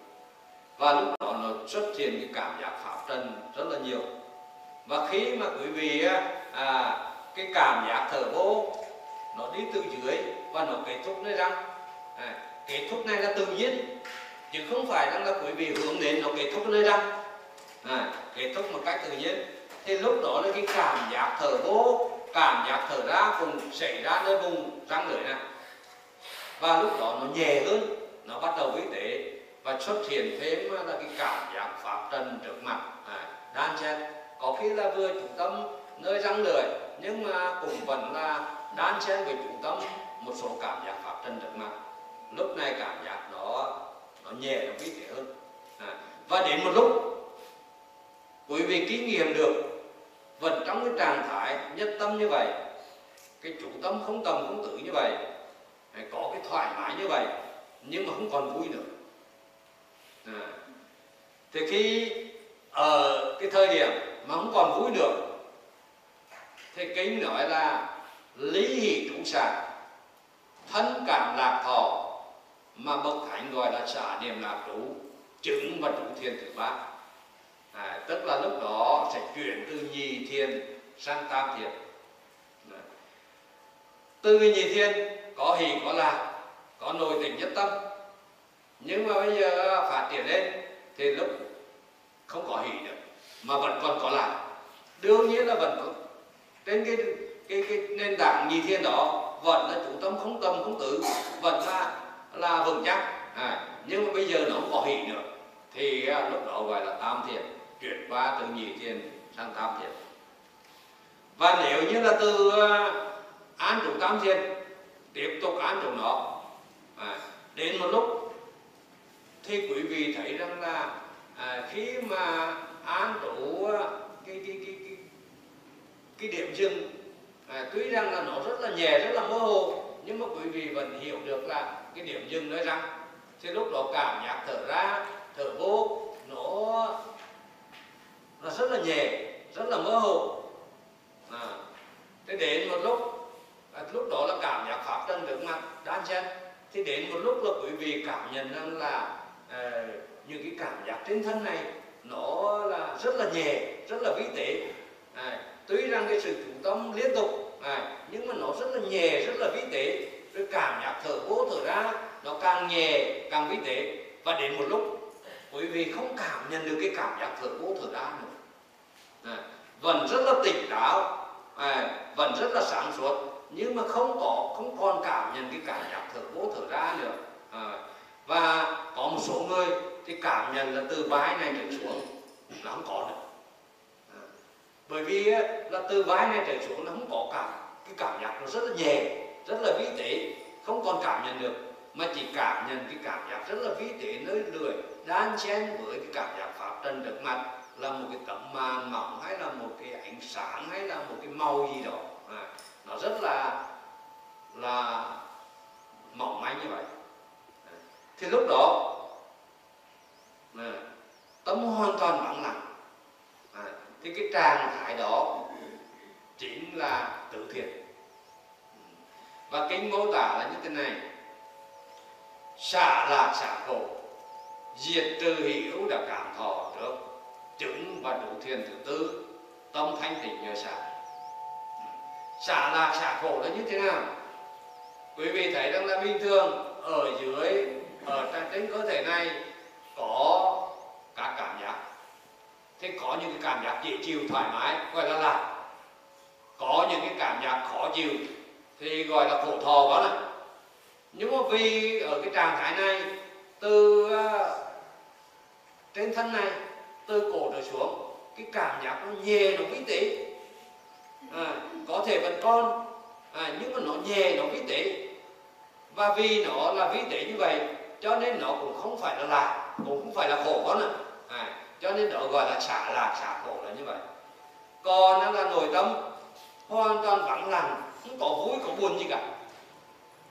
và lúc đó nó xuất hiện cái cảm giác pháp trần rất là nhiều. Và khi mà quý vị à, à, cái cảm giác thở vô nó đi từ dưới và nó kết thúc nơi răng. À, kết thúc này là tự nhiên chứ không phải rằng là quý vị hướng đến nó kết thúc nơi răng. À, kết thúc một cách tự nhiên. Thì lúc đó là cái cảm giác thở vô cảm giác thở ra cùng xảy ra nơi vùng răng lưỡi này. Và lúc đó nó nhẹ hơn nó bắt đầu với tế và xuất hiện thêm à, là cái cảm giác pháp trần trước mặt. À, đan xen có khi là vừa chủ tâm nơi răng lưỡi nhưng mà cũng vẫn là đan xen với chủ tâm một số cảm giác pháp trần trước mặt. Lúc này cảm giác nó nó nhẹ nó vi tế hơn. À, và đến một lúc quý vị kinh nghiệm được vẫn trong cái trạng thái nhất tâm như vậy cái chủ tâm không tầm không tử như vậy có cái thoải mái như vậy nhưng mà không còn vui nữa. Ừ. à. thì khi ở cái thời điểm mà không còn vui nữa thì kinh nói là lý hỷ trụ sản thân cảm lạc thọ mà bậc thánh gọi là xả niệm lạc trú chứng và trụ thiên thứ ba à, tức là lúc đó sẽ chuyển từ nhị thiên sang tam thiên à. từ nhị thiên có hỷ có lạc có nội tình nhất tâm nhưng mà bây giờ phát triển lên thì lúc không có hỷ được mà vẫn còn có lạc đương nhiên là vẫn có. Trên cái cái cái nền tảng nhị thiên đó vẫn là chủ tâm không tâm không tử vẫn là là vững chắc. À, nhưng mà bây giờ nó không có hỷ nữa. Thì à, lúc đó gọi là tam thiền chuyển qua từ nhị thiền sang tam thiền và nếu như là từ à, an trụ tam thiền tiếp tục an trụ nó à, đến một lúc thì quý vị thấy rằng là à, khi mà an trụ à, cái cái cái cái cái điểm dừng à, tuy rằng là nó rất là nhẹ rất là mơ hồ nhưng mà quý vị vẫn hiểu được là cái điểm dừng nói rằng thì lúc đó cảm giác thở ra thở vô nó nó rất là nhẹ rất là mơ hồ. À, thế đến một lúc à, lúc đó là cảm giác pháp trần trước mặt đan xen. Thì đến một lúc là quý vị cảm nhận rằng là Ờ, à, những cái cảm giác trên thân này nó là rất là nhẹ rất là vi tế. À, tuy rằng cái sự chủ tâm liên tục à, nhưng mà nó rất là nhẹ rất là vi tế. Rồi cảm giác thở vô thở ra nó càng nhẹ càng vi tế. Và đến một lúc quý vị không cảm nhận được cái cảm giác thở vô thở ra nữa. À, vẫn rất là tỉnh táo à, vẫn rất là sáng suốt nhưng mà không có không còn cảm nhận cái cảm giác thở vô thở ra nữa. À, và có một số người thì cảm nhận là từ vai này trở xuống là không có nữa. À, bởi vì là từ vai này trở xuống nó không có cảm cái cảm giác nó rất là nhẹ rất là vi tế không còn cảm nhận được mà chỉ cảm nhận cái cảm giác rất là vi tế nơi lười đan xen với cái cảm giác pháp trần được mặt là một cái tấm màn mỏng hay là một cái ánh sáng hay là một cái màu gì đó. À, nó rất là là mỏng manh như vậy thì lúc đó à, tâm hoàn toàn vắng lặng. À, thì cái trạng thái đó chính là tự thiện. Và kinh mô tả là như thế này. Xả lạc xả khổ diệt trừ hữu đã cảm thọ trước chứng và đủ thiền thứ tư tâm thanh tịnh nhờ xả. Xả lạc xả khổ là như thế nào? Quý vị thấy rằng là bình thường ở dưới ở trên cơ thể này có các cảm giác. Thế có những cái cảm giác dễ chịu thoải mái gọi là lạc có những cái cảm giác khó chịu thì gọi là khổ thọ đó này. Nhưng mà vì ở cái trạng thái này từ uh, trên thân này từ cổ trở xuống cái cảm giác nó nhẹ nó vi tế. À, có thể vẫn còn à, nhưng mà nó nhẹ nó vi tế. Và vì nó là vi tế như vậy cho nên nó cũng không phải là lạc cũng không phải là khổ nữa à, cho nên nó gọi là xả lạc xả khổ là như vậy. Còn nó là nội tâm hoàn toàn vắng lặng không có vui có buồn gì cả.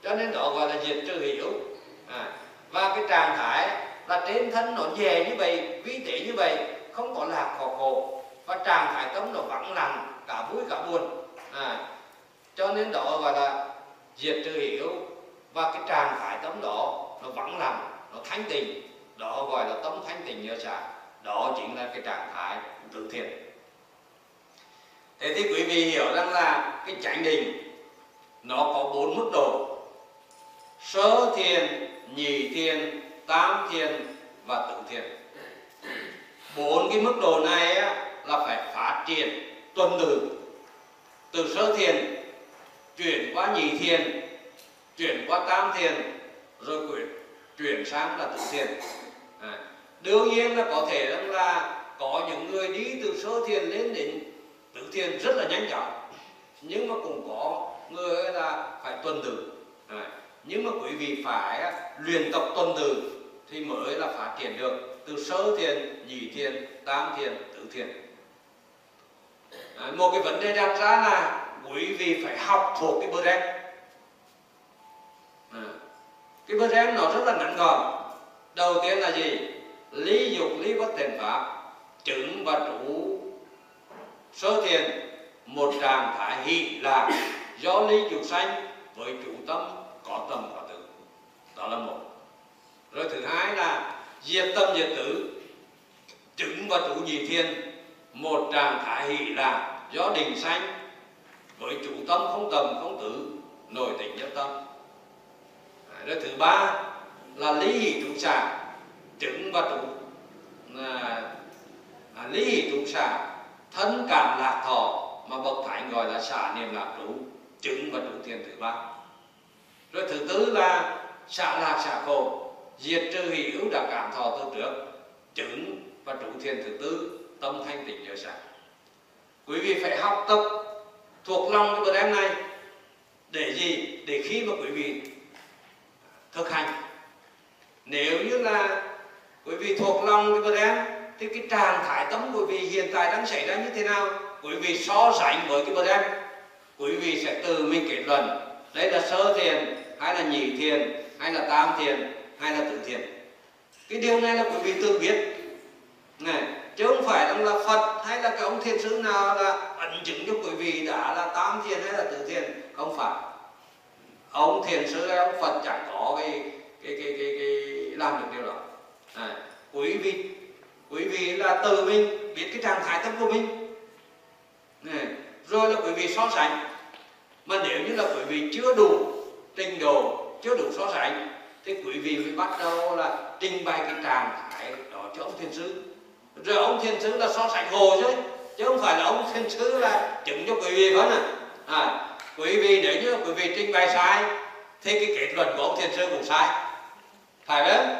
Cho nên đó gọi là diệt trừ hiểu. À, và cái trạng thái là trên thân nó nhẹ như vậy vi tế như vậy không có lạc có khổ. Và trạng thái tâm nó vắng lặng cả vui cả buồn. À, cho nên đó gọi là diệt trừ hiểu. Và cái trạng thái tâm đó nó vắng lòng nó thánh tình đó gọi là tâm thánh tình như trà đó chính là cái trạng thái tự thiện. Thế thì quý vị hiểu rằng là cái chánh định nó có bốn mức độ. Sơ thiền nhị thiền tam thiền và tự thiền. Bốn cái mức độ này á, là phải phát triển tuần tự. Từ sơ thiền chuyển qua nhị thiền chuyển qua tam thiền rồi chuyển chuyển sang là tự thiền à, đương nhiên là có thể rằng là có những người đi từ sơ thiền lên đến tự thiền rất là nhanh chóng. Nhưng mà cũng có người là phải tuần tự. À, nhưng mà quý vị phải à, luyện tập tuần tự thì mới là phát triển được từ sơ thiền nhị thiền tam thiền tứ thiền. À, một cái vấn đề đặt ra là quý vị phải học thuộc cái bơ đen cái bơ đen nó rất là ngắn gọn. Đầu tiên là gì? Lý dục, lý bất thiện pháp, chứng và trụ. Sơ thiền một trạng thái hỷ lạc do lý dục sanh với chủ tâm có tâm có tử đó là một. Rồi thứ hai là diệt tâm, diệt tử chứng và trụ nhị thiên, một trạng thái hỷ lạc do định sanh với chủ tâm không tầm, không tử nội tỉnh nhất tâm rồi thứ ba là lý hỷ trụ xả trứng và trụ. À, à, lý hỷ trụ xả thân cảm lạc thọ mà bậc thánh gọi là xả niệm lạc trụ trứng và trụ thiền thứ ba. Rồi thứ tư là xả lạc xả khổ diệt trừ hữu đã cảm thọ từ trước chứng và trụ thiền thứ tư tâm thanh tịnh nhớ xả quý vị phải học tập thuộc lòng cái bữa em này. Để gì? Để khi mà quý vị thực hành. Nếu như là quý vị thuộc lòng cái bữa em thì cái trạng thái tâm quý vị hiện tại đang xảy ra như thế nào, quý vị so sánh với cái bữa em, quý vị sẽ từ mình kết luận. Đây là sơ thiền, hay là nhị thiền, hay là tam thiền, hay là tử thiền. Cái điều này là quý vị tự biết. Này, chứ không phải rằng là phật hay là cái ông thiền sư nào là ẩn chứng cho quý vị đã là tam thiền hay là tử thiền, không phải ông thiền sư ông phật chẳng có cái cái cái cái, cái làm được điều đó. À, quý vị quý vị là tự mình biết cái trạng thái tâm của mình. Này, rồi là quý vị so sánh. Mà nếu như là quý vị chưa đủ trình độ chưa đủ so sánh thì quý vị mới bắt đầu là trình bày cái trạng thái đó cho ông thiền sư. Rồi ông thiền sư là so sánh hồ chứ chứ không phải là ông thiền sư là chứng cho quý vị phải à, à quý vị nếu như quý vị trình bày sai thì cái kết luận của ông thiền sư cũng sai. Phải không?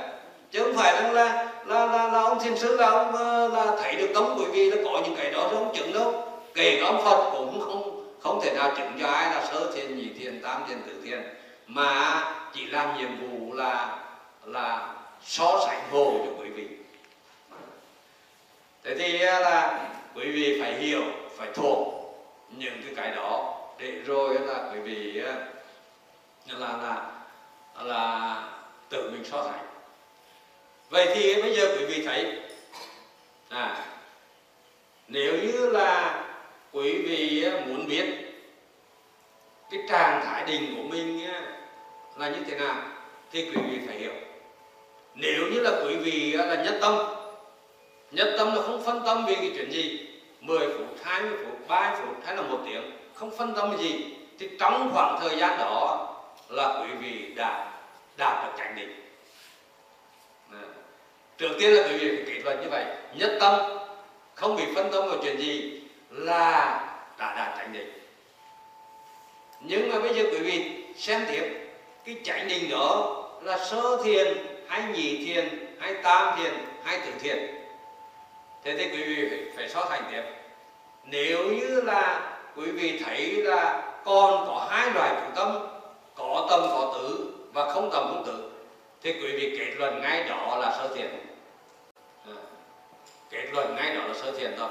Chứ không phải là là là, là, là ông thiền sư là ông ờ, là thấy được tấm quý vị là có những cái đó chứ không chứng đâu. Kể cả ông phật cũng không không thể nào chứng cho ai là sơ thiền nhị thiền tam thiền tử thiền. Mà chỉ làm nhiệm vụ là là so sánh hồ cho quý vị. Thế thì ờ, là quý vị phải hiểu phải thuộc những cái cái đó để rồi là quý vị là là là tự mình so sánh. Vậy thì bây giờ quý vị thấy à nếu như là quý vị muốn biết cái trạng thái định của mình là như thế nào, thì quý vị phải hiểu. Nếu như là quý vị là nhất tâm nhất tâm là không phân tâm vì cái chuyện gì 10 phút 20 phút 30 phút hay là một tiếng không phân tâm gì. Thì trong khoảng thời gian đó là quý vị đã đạt được chánh định trước tiên là quý vị phải kết luận như vậy. Nhất tâm không bị phân tâm vào chuyện gì là đã đạt chánh định nhưng mà bây giờ quý vị xem tiếp cái chánh định đó là sơ thiền hay nhị thiền hay tam thiền hay tứ thiền. Thế thì quý vị phải, phải so sánh tiếp. Nếu như là quý vị thấy là còn có hai loại chủ tâm có tâm có tử và không tâm không tử. Thì quý vị kết luận ngay đó là sơ thiền à, kết luận ngay đó là sơ thiền thôi.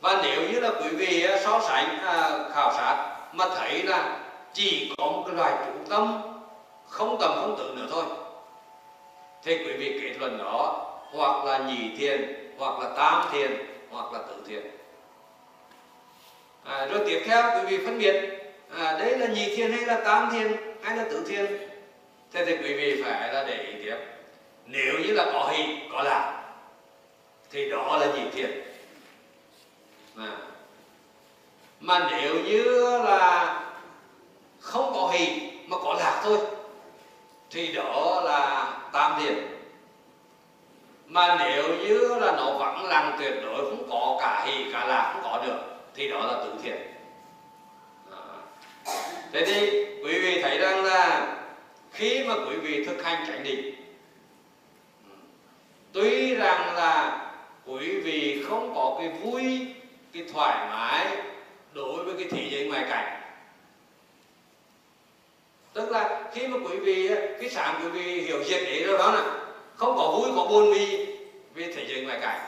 Và nếu như là quý vị à, so sánh à, khảo sát mà thấy là chỉ có một cái loại chủ tâm không tầm không tử nữa thôi thì quý vị kết luận đó hoặc là nhị thiền hoặc là tam thiền hoặc là tứ thiền à, rồi tiếp theo quý vị phân biệt à, đấy là nhị thiền hay là tam thiền hay là tứ thiền? Thế thì quý vị phải là để ý tiếp. Nếu như là có hình có lạc thì đó là nhị thiền. À. mà nếu như là không có hình mà có lạc thôi thì đó là tam thiền. Mà nếu như là nó vẫn lặng tuyệt đối không có cả hỷ cả lạc không có được thì đó là tử thiện. thế thì quý vị thấy rằng là khi mà quý vị thực hành chánh định tuy rằng là quý vị không có cái vui cái thoải mái đối với cái thế giới ngoài cảnh. Tức là khi mà quý vị cái sáng quý vị hiểu diệt đấy rồi đó là không có vui có buồn vì về thế giới ngoài cảnh.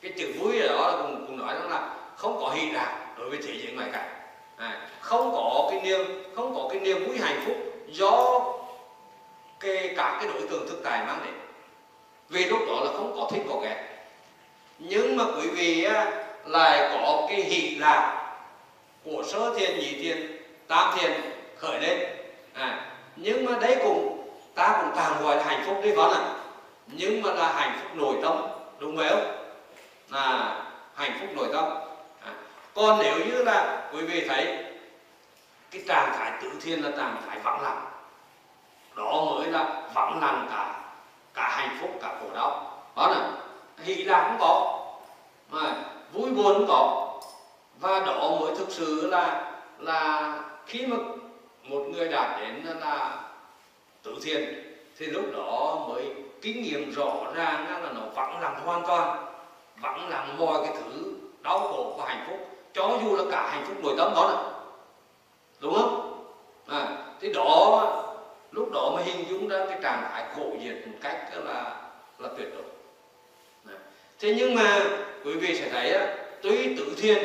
Cái chữ vui ở đó là cũng, cũng nói rằng là không có hy lạc đối với thế giới ngoài cảnh à, không có cái niềm không có cái niềm vui hạnh phúc do cái các cái đối tượng thực tại mang đến. Vì lúc đó là không có thích có ghét nhưng mà quý vị á, lại có cái hỷ lạc của sơ thiền nhị thiền tam thiền khởi lên. À, nhưng mà đấy cũng ta cũng tạm gọi là hạnh phúc đi vẫn ạ. Nhưng mà là hạnh phúc nội tâm đúng không? À, hạnh phúc nội tâm còn nếu như là quý vị thấy cái trạng thái tự thiên là trạng thái vắng lặng, đó mới là vắng lặng cả cả hạnh phúc, cả khổ đau. Đó là hỷ lạc cũng có, mà vui buồn cũng có. Và đó mới thực sự là là khi mà một người đạt đến là tự thiên, thì lúc đó mới kinh nghiệm rõ ràng là nó vắng lặng hoàn toàn, vắng lặng mọi cái thứ đau khổ và hạnh phúc cho dù là cả hạnh phúc nội tâm đó là đúng không? À, thì đó lúc đó mới hình dung ra cái trạng thái khổ diệt một cách là là tuyệt đối. À. thế nhưng mà quý vị sẽ thấy á, tuy tự thiên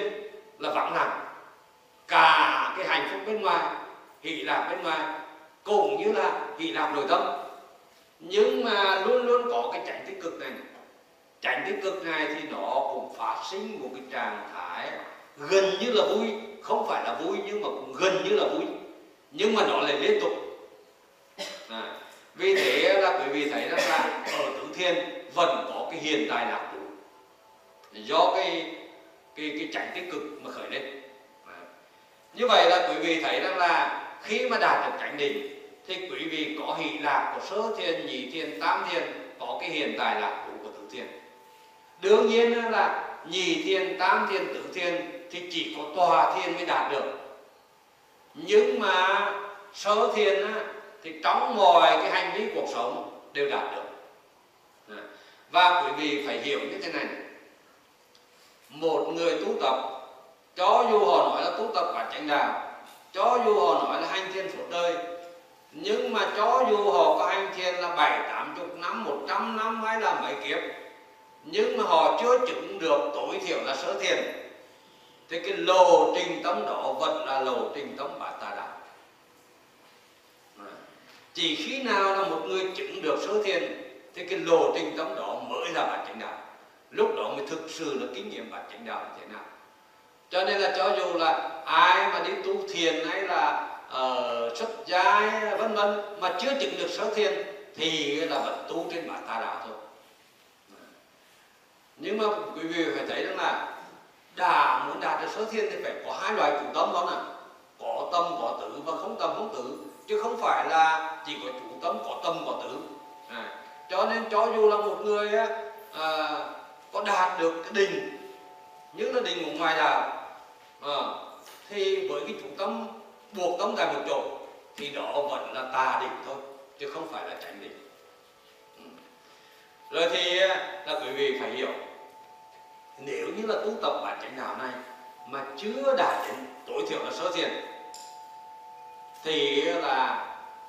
là vắng lặng cả cái hạnh phúc bên ngoài hỷ lạc bên ngoài cũng như là hỷ lạc nội tâm. Nhưng mà luôn luôn có cái tránh tích cực này tránh tích cực này thì nó cũng phát sinh một cái trạng thái gần như là vui không phải là vui nhưng mà cũng gần như là vui. Nhưng mà nó lại liên tục. À, vì thế là quý vị thấy rằng là ở tứ thiên vẫn có cái hiện tại lạc trú. Do cái cái cái tránh tích cực mà khởi lên. À. như vậy là quý vị thấy rằng là khi mà đạt được chánh định thì quý vị có hỷ lạc của sơ thiên nhị thiên tam thiên có cái hiện tại lạc trú của tứ thiên. Đương nhiên là nhị thiên tam thiên tứ thiên thì chỉ có tòa thiên mới đạt được. Nhưng mà sơ thiên á, thì trong mọi cái hành vi cuộc sống đều đạt được. Và quý vị phải hiểu như thế này. Một người tu tập cho dù họ nói là tu tập quả chánh đạo cho dù họ nói là hành thiên suốt đời nhưng mà cho dù họ có hành thiền là bảy tám chục năm một trăm năm hay là mấy kiếp nhưng mà họ chưa chứng được tối thiểu là sơ thiền thì cái lộ trình tâm đó vẫn là lộ trình tâm bát tà đạo. Chỉ khi nào là một người chứng được sơ thiền thì cái lộ trình tâm đó mới là bản chánh đạo. Lúc đó mới thực sự là kinh nghiệm bản chánh đạo như thế nào. Cho nên là cho dù là ai mà đi tu thiền hay là uh, xuất gia vân vân mà chưa chứng được sơ thiền thì là vẫn tu trên bản tà đạo thôi. Nhưng mà quý vị phải thấy rằng là đà muốn đạt được sơ thiên thì phải có hai loại chủ tâm đó nè. Có tâm có tử và không tâm không tử. Chứ không phải là chỉ có chủ tâm có tâm có tử. À, cho nên cho dù là một người à, có đạt được cái đình nhưng là đình của ngoài đạo à, thì với cái chủ tâm buộc tâm tại một chỗ thì đó vẫn là tà định thôi chứ không phải là chánh định ừ. rồi thì là quý vị phải hiểu nếu như là tu tập bản chánh đạo này mà chưa đạt đến tối thiểu là sơ thiền thì là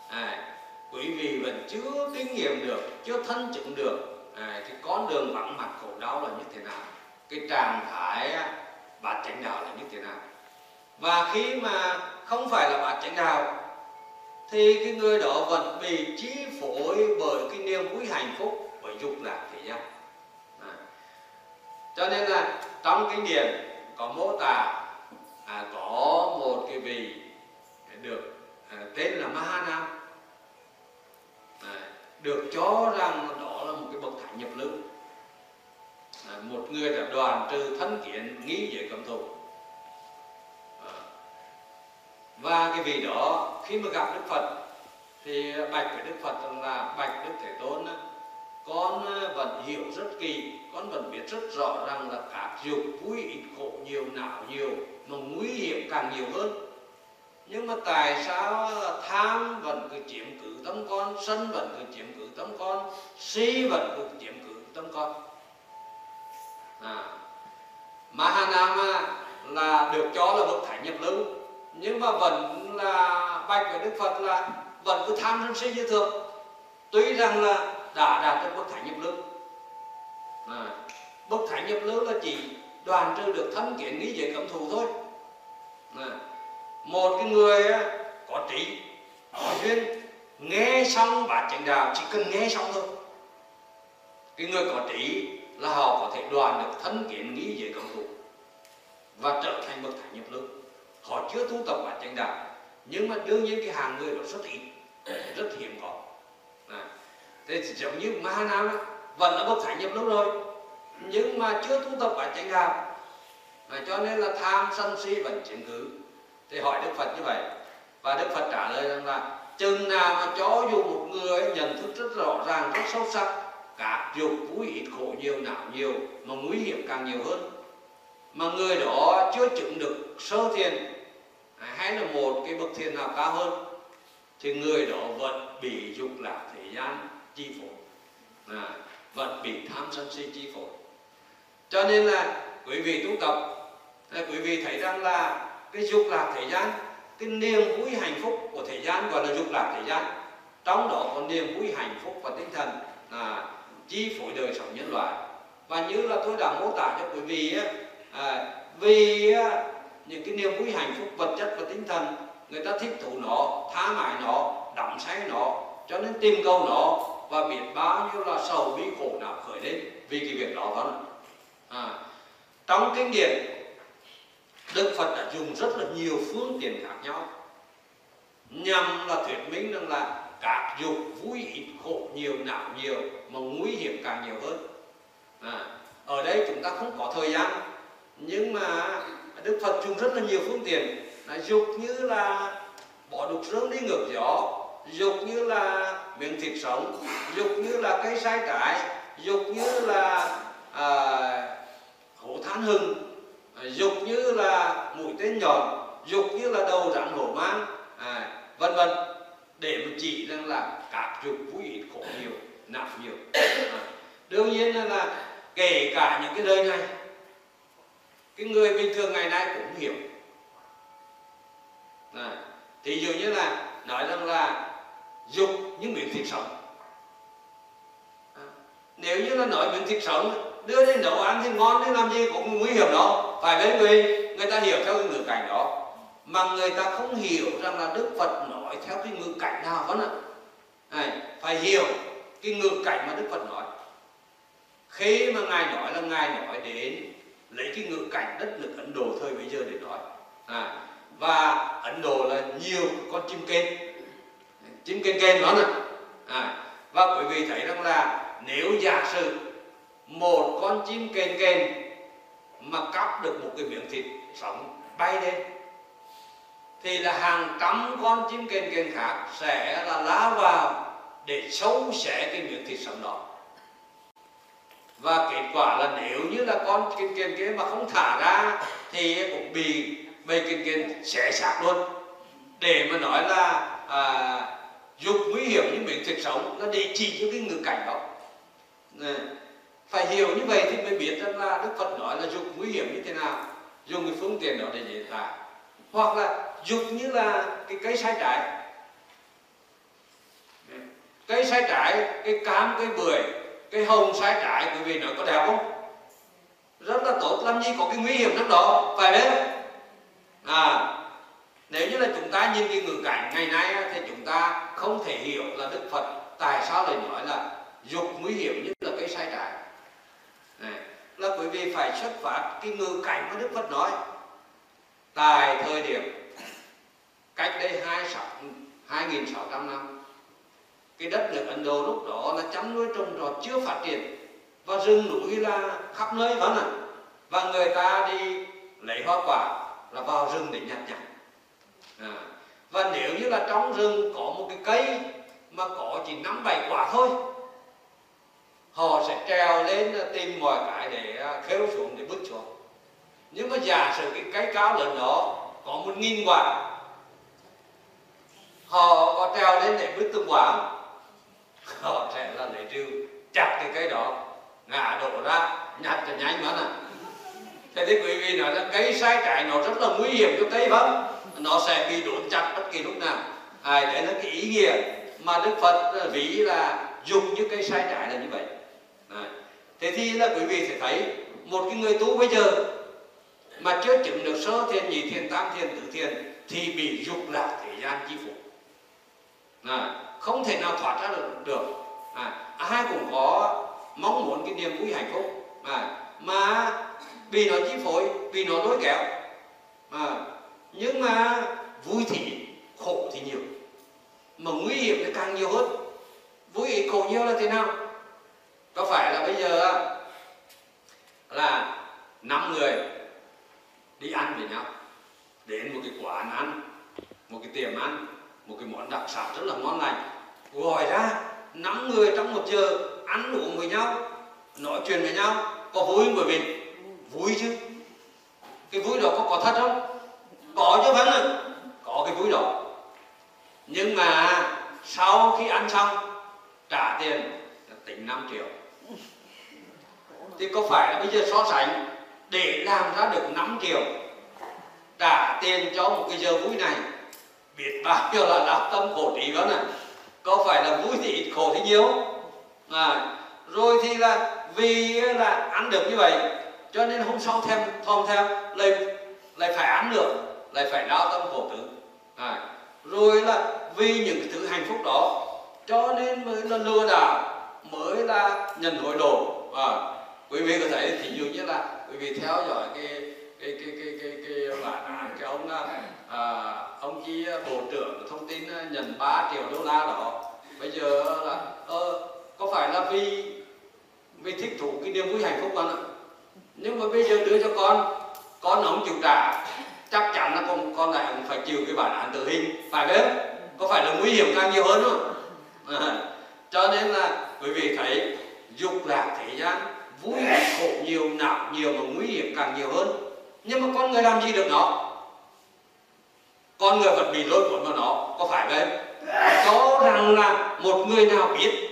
à, quý vị vẫn chưa kinh nghiệm được chưa thân chứng được à, cái con đường vắng mặt khổ đau là như thế nào cái trạng thái à, bản chánh đạo là như thế nào. Và khi mà không phải là bản chánh đạo thì cái người đó vẫn bị chi phối bởi cái niềm vui hạnh phúc bởi dục lạc thế gian cho nên là trong kinh điển có mô tả à, có một cái vị được à, tên là Mahanam à, được cho rằng đó là một cái bậc thánh nhập lưu. À, một người đã đoàn trừ thân kiến nghĩ về cầm thủ. À, và cái vị đó khi mà gặp Đức Phật thì bạch với Đức Phật rằng là bạch Đức Thế Tôn con ờ, vẫn hiểu rất kỳ con vẫn biết rất rõ rằng là các dục vui ít khổ nhiều não nhiều mà nguy hiểm càng nhiều hơn. Nhưng mà tại sao ờ, tham vẫn cứ chiếm cứ tâm con sân vẫn cứ chiếm cứ tâm con si vẫn cứ chiếm cứ tâm con? À, Mahanama là được cho là bậc thánh nhập lưu nhưng mà vẫn là bạch với Đức Phật là vẫn cứ tham sân si như thường. Tuy rằng là đã đạt được bậc thánh nhập lưu à, bậc thánh nhập lưu là chỉ đoàn trừ được thân kiến nghĩ về cấm thù thôi. À, một cái người có trí có duyên nghe xong bát chánh đạo chỉ cần nghe xong thôi. Cái người có trí là họ có thể đoàn được thân kiến nghĩ về cấm thù và trở thành bậc thánh nhập lưu họ chưa tu tập bát chánh đạo nhưng mà đương nhiên cái hàng người đó rất ít rất hiếm có. À, thế chỉ giống như ma nam vẫn là bậc thánh nhập lúc rồi, nhưng mà chưa tu tập bản chánh đạo. Mà cho nên là tham sân si vẫn chiếm cứ. Thì hỏi đức phật như vậy, và đức phật trả lời rằng là, chừng nào mà cho dù một người nhận thức rất rõ ràng, rất sâu sắc, các dục vui ít khổ nhiều, não nhiều, mà nguy hiểm càng nhiều hơn. Mà người đó chưa chứng được sơ thiền, hay là một cái bậc thiền nào cao hơn, thì người đó vẫn bị dục lạc thế gian chi phối à, vật bị tham sân si chi phối cho nên là quý vị tu tập là quý vị thấy rằng là cái dục lạc thế gian cái niềm vui hạnh phúc của thế gian gọi là dục lạc thế gian trong đó có niềm vui hạnh phúc và tinh thần à, chi phối đời sống nhân loại. Và như là tôi đã mô tả cho quý vị à, vì những cái niềm vui hạnh phúc vật chất và tinh thần người ta thích thú nó tha mãi nó đắm say nó cho nên tìm cầu nó và biết bao nhiêu là sầu bi khổ nào khởi lên vì cái việc đó vâng đó à, trong kinh điển đức phật đã dùng rất là nhiều phương tiện khác nhau. Nhằm là thuyết minh rằng là các dục vui ít khổ nhiều não nhiều mà nguy hiểm càng nhiều hơn. À, ở đây chúng ta không có thời gian nhưng mà đức phật dùng rất là nhiều phương tiện. Là dục như là bỏ đục rương đi ngược gió dục như là miếng thịt sống. Dục như là cây sai trái dục như là à, hổ than hừng à, dục như là mũi tên nhọn dục như là đầu rắn hổ mang à, vân vân. Để mà chỉ rằng là các dục vui ít khổ nhiều nặng nhiều. À, đương nhiên là, là kể cả những cái lời này cái người bình thường ngày nay cũng hiểu. À, thì dường như là nói rằng là dục những miếng thịt sống à, nếu như là nói miếng thịt sống đưa đến nấu ăn thì ngon thì làm gì cũng nguy hiểm đó. Phải với người người ta hiểu theo cái ngữ cảnh đó. Mà người ta không hiểu rằng là đức phật nói theo cái ngữ cảnh nào vẫn ạ này, phải hiểu cái ngữ cảnh mà đức phật nói. Khi mà ngài nói là ngài nói đến lấy cái ngữ cảnh đất nước ấn độ thời bây giờ để nói. À, và ấn độ là nhiều con chim kênh chim kênh kênh đó nè. À, và quý vị thấy rằng là nếu giả sử một con chim kênh kênh mà cắp được một cái miếng thịt sống bay lên thì là hàng trăm con chim kênh kênh khác sẽ là lá vào để sâu xẻ cái miếng thịt sống đó. Và kết quả là nếu như là con kênh kênh kia mà không thả ra thì cũng bị bầy kênh kênh xẻ xác luôn. Để mà nói là à, dục nguy hiểm như miếng thịt sống, nó để chỉ cho cái ngữ cảnh đó. Này phải hiểu như vậy thì mới biết rằng là đức phật nói là dục nguy hiểm như thế nào. Dùng cái phương tiện đó để dễ tả hoặc là dục như là cái cây sai trái. Cây sai trái, cái cam cây bưởi cây hồng sai trái, quý vị nói có đẹp không? Rất là tốt, làm gì có cái nguy hiểm trong đó, phải đấy. À nếu như là chúng ta nhìn cái ngữ cảnh ngày nay thì chúng ta không thể hiểu là đức phật tại sao lại nói là dục nguy hiểm nhất là cái sai trái. Này, là quý vị phải xuất phát cái ngữ cảnh mà Đức Phật nói. Tại thời điểm cách đây hai hai nghìn sáu trăm năm cái đất nước Ấn Độ lúc đó là chăn nuôi trồng trọt chưa phát triển và rừng núi là khắp nơi vẫn à. Và người ta đi lấy hoa quả là vào rừng để nhặt nhặt à. và nếu như là trong rừng có một cái cây mà có chỉ năm bảy quả thôi họ sẽ trèo lên tìm mọi cái để à, khêu xuống để bứt xuống. Nhưng mà giả sử cái cái cao lớn đó có một nghìn quả họ có trèo lên để bứt từng quả họ sẽ là lấy rìu chặt cái cây đó ngã đổ ra nhặt cho nhanh mà nè. Thế thì quý vị nói là cây sai trái nó rất là nguy hiểm cho cây vâng nó sẽ bị đốn chặt bất kỳ lúc nào. À, đấy là cái ý nghĩa mà đức phật ví là dùng như cây sai trái là như vậy. À. thế thì là quý vị sẽ thấy một cái người tu bây giờ mà chưa chứng được sơ thiền nhị thiền tam thiền tứ thiền thì bị dục lạc thế gian chi phục à, không thể nào thoát ra được được. À, ai cũng có mong muốn cái niềm vui hạnh phúc. À, mà bị nó chi phối bị nó lôi kéo. À, nhưng mà vui thì khổ thì nhiều. Mà nguy hiểm thì càng nhiều hơn. Vui thì khổ nhiều là thế nào? Có phải là bây giờ là năm người đi ăn với nhau, đến một cái quán ăn, một cái tiệm ăn, một cái món đặc sản rất là ngon lành, gọi ra năm người trong một giờ ăn uống với nhau, nói chuyện với nhau, có vui không bởi vì? Vui chứ. Cái vui đó có có thật không? Có chứ phấn ạ có cái vui đó nhưng mà sau khi ăn xong trả tiền tính 5 triệu. Thì có phải là bây giờ so sánh để làm ra được 5 triệu trả tiền cho một cái giờ vui này biết bao nhiêu là đau tâm khổ trí đó nè à? có phải là vui thì ít khổ thì nhiều? À, rồi thì là vì là ăn được như vậy cho nên hôm sau thêm thòm theo lại lại phải ăn nữa lại phải đau tâm khổ tử. À, rồi là vì những cái thứ hạnh phúc đó cho nên mới là lừa đảo mới là nhận hối lộ. À, quý vị có thể thì dụ như là quý vị theo dõi cái cái cái cái cái cái bản án cái ông à, à ông kia bộ trưởng thông tin à, nhận 3 triệu đô la đó. Bây giờ là ờ, có phải là vì vì thích thú cái niềm vui hạnh phúc không ạ? Nhưng mà bây giờ đưa cho con con ông chịu trả chắc chắn là con con lại cũng phải chịu cái bản án tử hình phải không có phải là nguy hiểm càng nhiều hơn không? À, cho nên là quý vị thấy dục lạc thế gian vui khổ nhiều nặng nhiều mà nguy hiểm càng nhiều hơn. Nhưng mà con người làm gì được nó? Con người vẫn bị lôi cuốn vào nó có phải vậy? Cho rằng là một người nào biết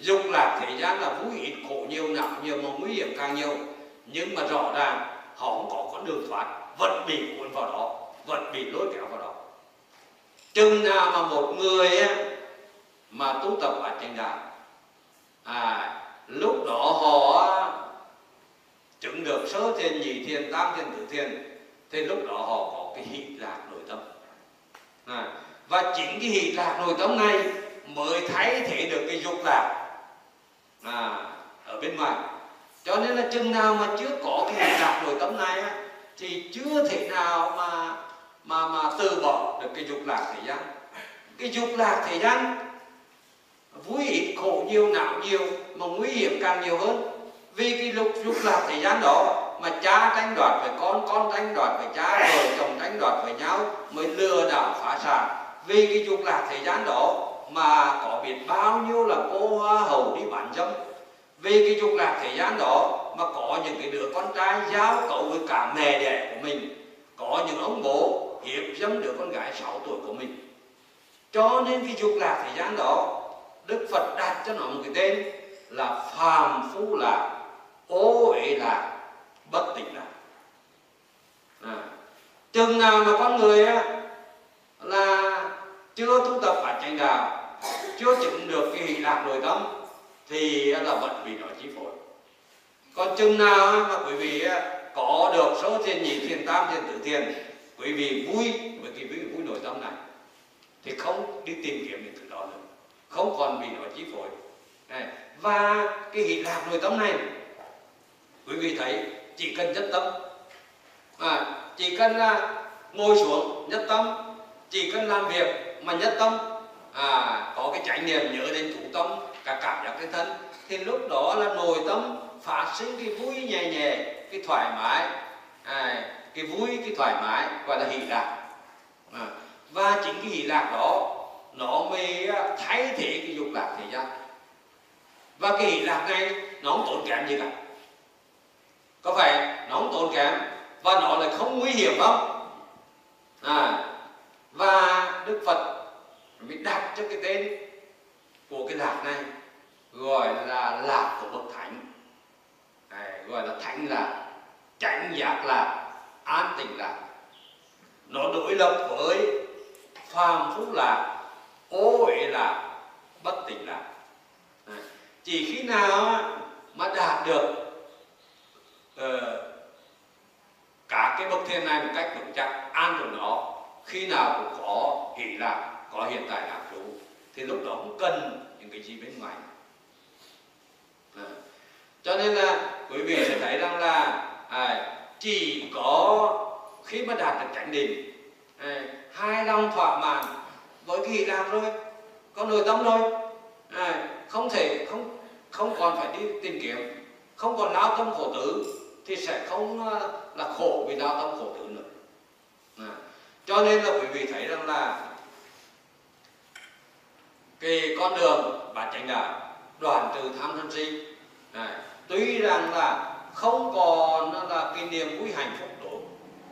dục lạc thế gian là vui ít khổ nhiều nặng nhiều mà nguy hiểm càng nhiều. Nhưng mà rõ ràng họ không có con đường thoát vẫn bị cuốn vào đó vẫn bị lôi kéo vào đó. Chừng nào mà một người mà tu tập ở trên đạo à, lúc đó họ chứng được sơ thiền nhị thiền tam thiền tứ thiền thì lúc đó họ có cái hỷ lạc nội tâm. À, và chính cái hỷ lạc nội tâm này mới thay thế được cái dục lạc à, ở bên ngoài. Cho nên là chừng nào mà chưa có cái hỷ lạc nội tâm này á, thì chưa thể nào mà mà mà từ bỏ được cái dục lạc thế gian. Cái dục lạc thế gian vui ít, khổ nhiều, não nhiều, mà nguy hiểm càng nhiều hơn. Vì cái lục, dục lạc thế gian đó mà cha tranh đoạt với con con tranh đoạt với cha, vợ chồng tranh đoạt với nhau mới lừa đảo phá sản. Vì cái dục lạc thế gian đó mà có biết bao nhiêu là cô hoa hầu đi bán dâm. Vì cái dục lạc thế gian đó mà có những cái đứa con trai giao cấu với cả mẹ đẻ của mình. Có những ông bố hiếp dâm đứa con gái 6 tuổi của mình. Cho nên cái dục lạc thế gian đó Đức Phật đặt cho nó một cái tên là phàm phu lạc ô uế lạc bất tỉnh lạc. À. chừng nào mà con người á, là chưa tu tập phát chánh đạo chưa chứng được cái hỷ lạc nội tâm thì là vẫn bị nó chi phối còn chừng nào mà quý vị có được số thiên nhị thiền tam thiền tử thiền quý vị vui với cái vui, vui nội tâm này thì không đi tìm kiếm những thứ đó nữa không còn bị nó chi phối này. và cái hỷ lạc nội tâm này quý vị thấy chỉ cần nhất tâm à, chỉ cần là ngồi xuống nhất tâm chỉ cần làm việc mà nhất tâm à, có cái trải nghiệm nhớ đến thủ tâm cả cảm giác cái thân thì lúc đó là nội tâm phát sinh cái vui nhẹ nhẹ cái thoải mái. À, cái vui cái thoải mái gọi là hỷ lạc à, và chính cái hỷ lạc đó nó mới à, thay thế cái dục lạc thế gian. Và cái hỷ lạc này nó không tốn kém gì cả. Có phải nó không tốn kém và nó lại không nguy hiểm không? À và đức phật mới đặt cho cái tên của cái lạc này gọi là lạc của bậc thánh gọi là thánh lạc chánh giác lạc an tịnh lạc nó đối lập với phàm phú lạc ô uế lạc bất tịnh lạc chỉ khi nào mà đạt được uh, cả cái bậc thiên này một cách vững chắc an được nó khi nào cũng có hỷ lạc có hiện tại lạc trú thì lúc đó cũng cần những cái gì bên ngoài. À. cho nên là quý vị sẽ thấy rằng là à, chỉ có khi mà đạt được chánh định à, hai lòng thỏa mãn với cái lạc rồi có nội tâm rồi à, không thể không không còn phải đi tìm kiếm không còn lao tâm khổ tử thì sẽ không à, là khổ vì lao tâm khổ tử nữa à. cho nên là quý vị thấy rằng là cái con đường bát chánh đạo đoàn trừ tham sân si à, tuy rằng là không còn là cái niềm vui hạnh phúc đó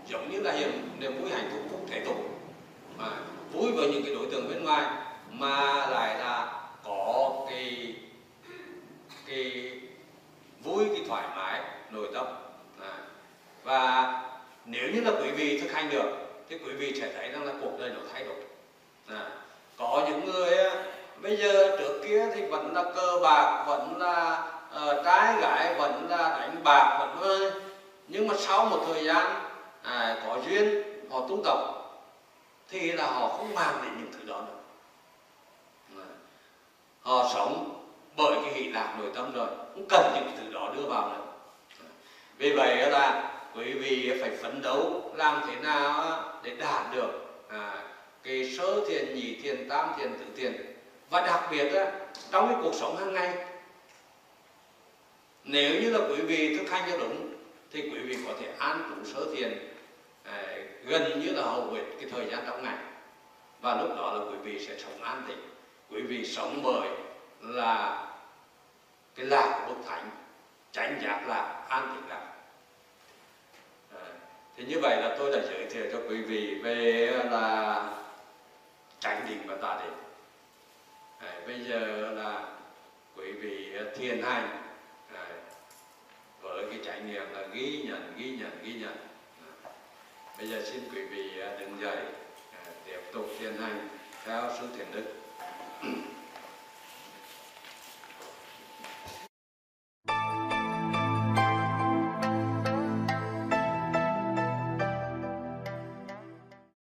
giống như là hiện niềm vui hạnh phúc phúc thể tục mà vui với những cái đối tượng bên ngoài mà lại là có cái cái vui cái thoải mái nội tâm. À, và nếu như là quý vị thực hành được thì quý vị sẽ thấy rằng là cuộc đời nó thay đổi. À, có những người bây giờ trước kia thì vẫn là cơ bạc vẫn là uh, trái gái vẫn là đánh bạc vẫn nhưng mà sau một thời gian à, có duyên họ tu tập thì là họ không mang đến những thứ đó nữa. À, họ sống bởi cái hỷ lạc nội tâm rồi không cần những thứ đó đưa vào nữa. Ờ, vì vậy là quý vị phải phấn đấu làm thế nào để đạt được à, cái sơ thiền nhị thiền tam thiền tứ thiền. Và đặc biệt á, trong cái cuộc sống hàng ngày nếu như là quý vị thực hành cho đúng thì quý vị có thể an trụ sơ thiền à, gần như là hầu hết cái thời gian trong ngày. Và lúc đó là quý vị sẽ sống an tịnh. Quý vị sống bởi là cái lạc của bậc thánh tránh giác lạc an tịnh lạc. À, thì như vậy là tôi đã giới thiệu cho quý vị về là tránh định và tà định. À, bây giờ là quý vị thiền hành với cái trải nghiệm là ghi nhận ghi nhận ghi nhận. Bây giờ xin quý vị à, đứng dậy à, tiếp tục thiền hành theo sự thiền đức.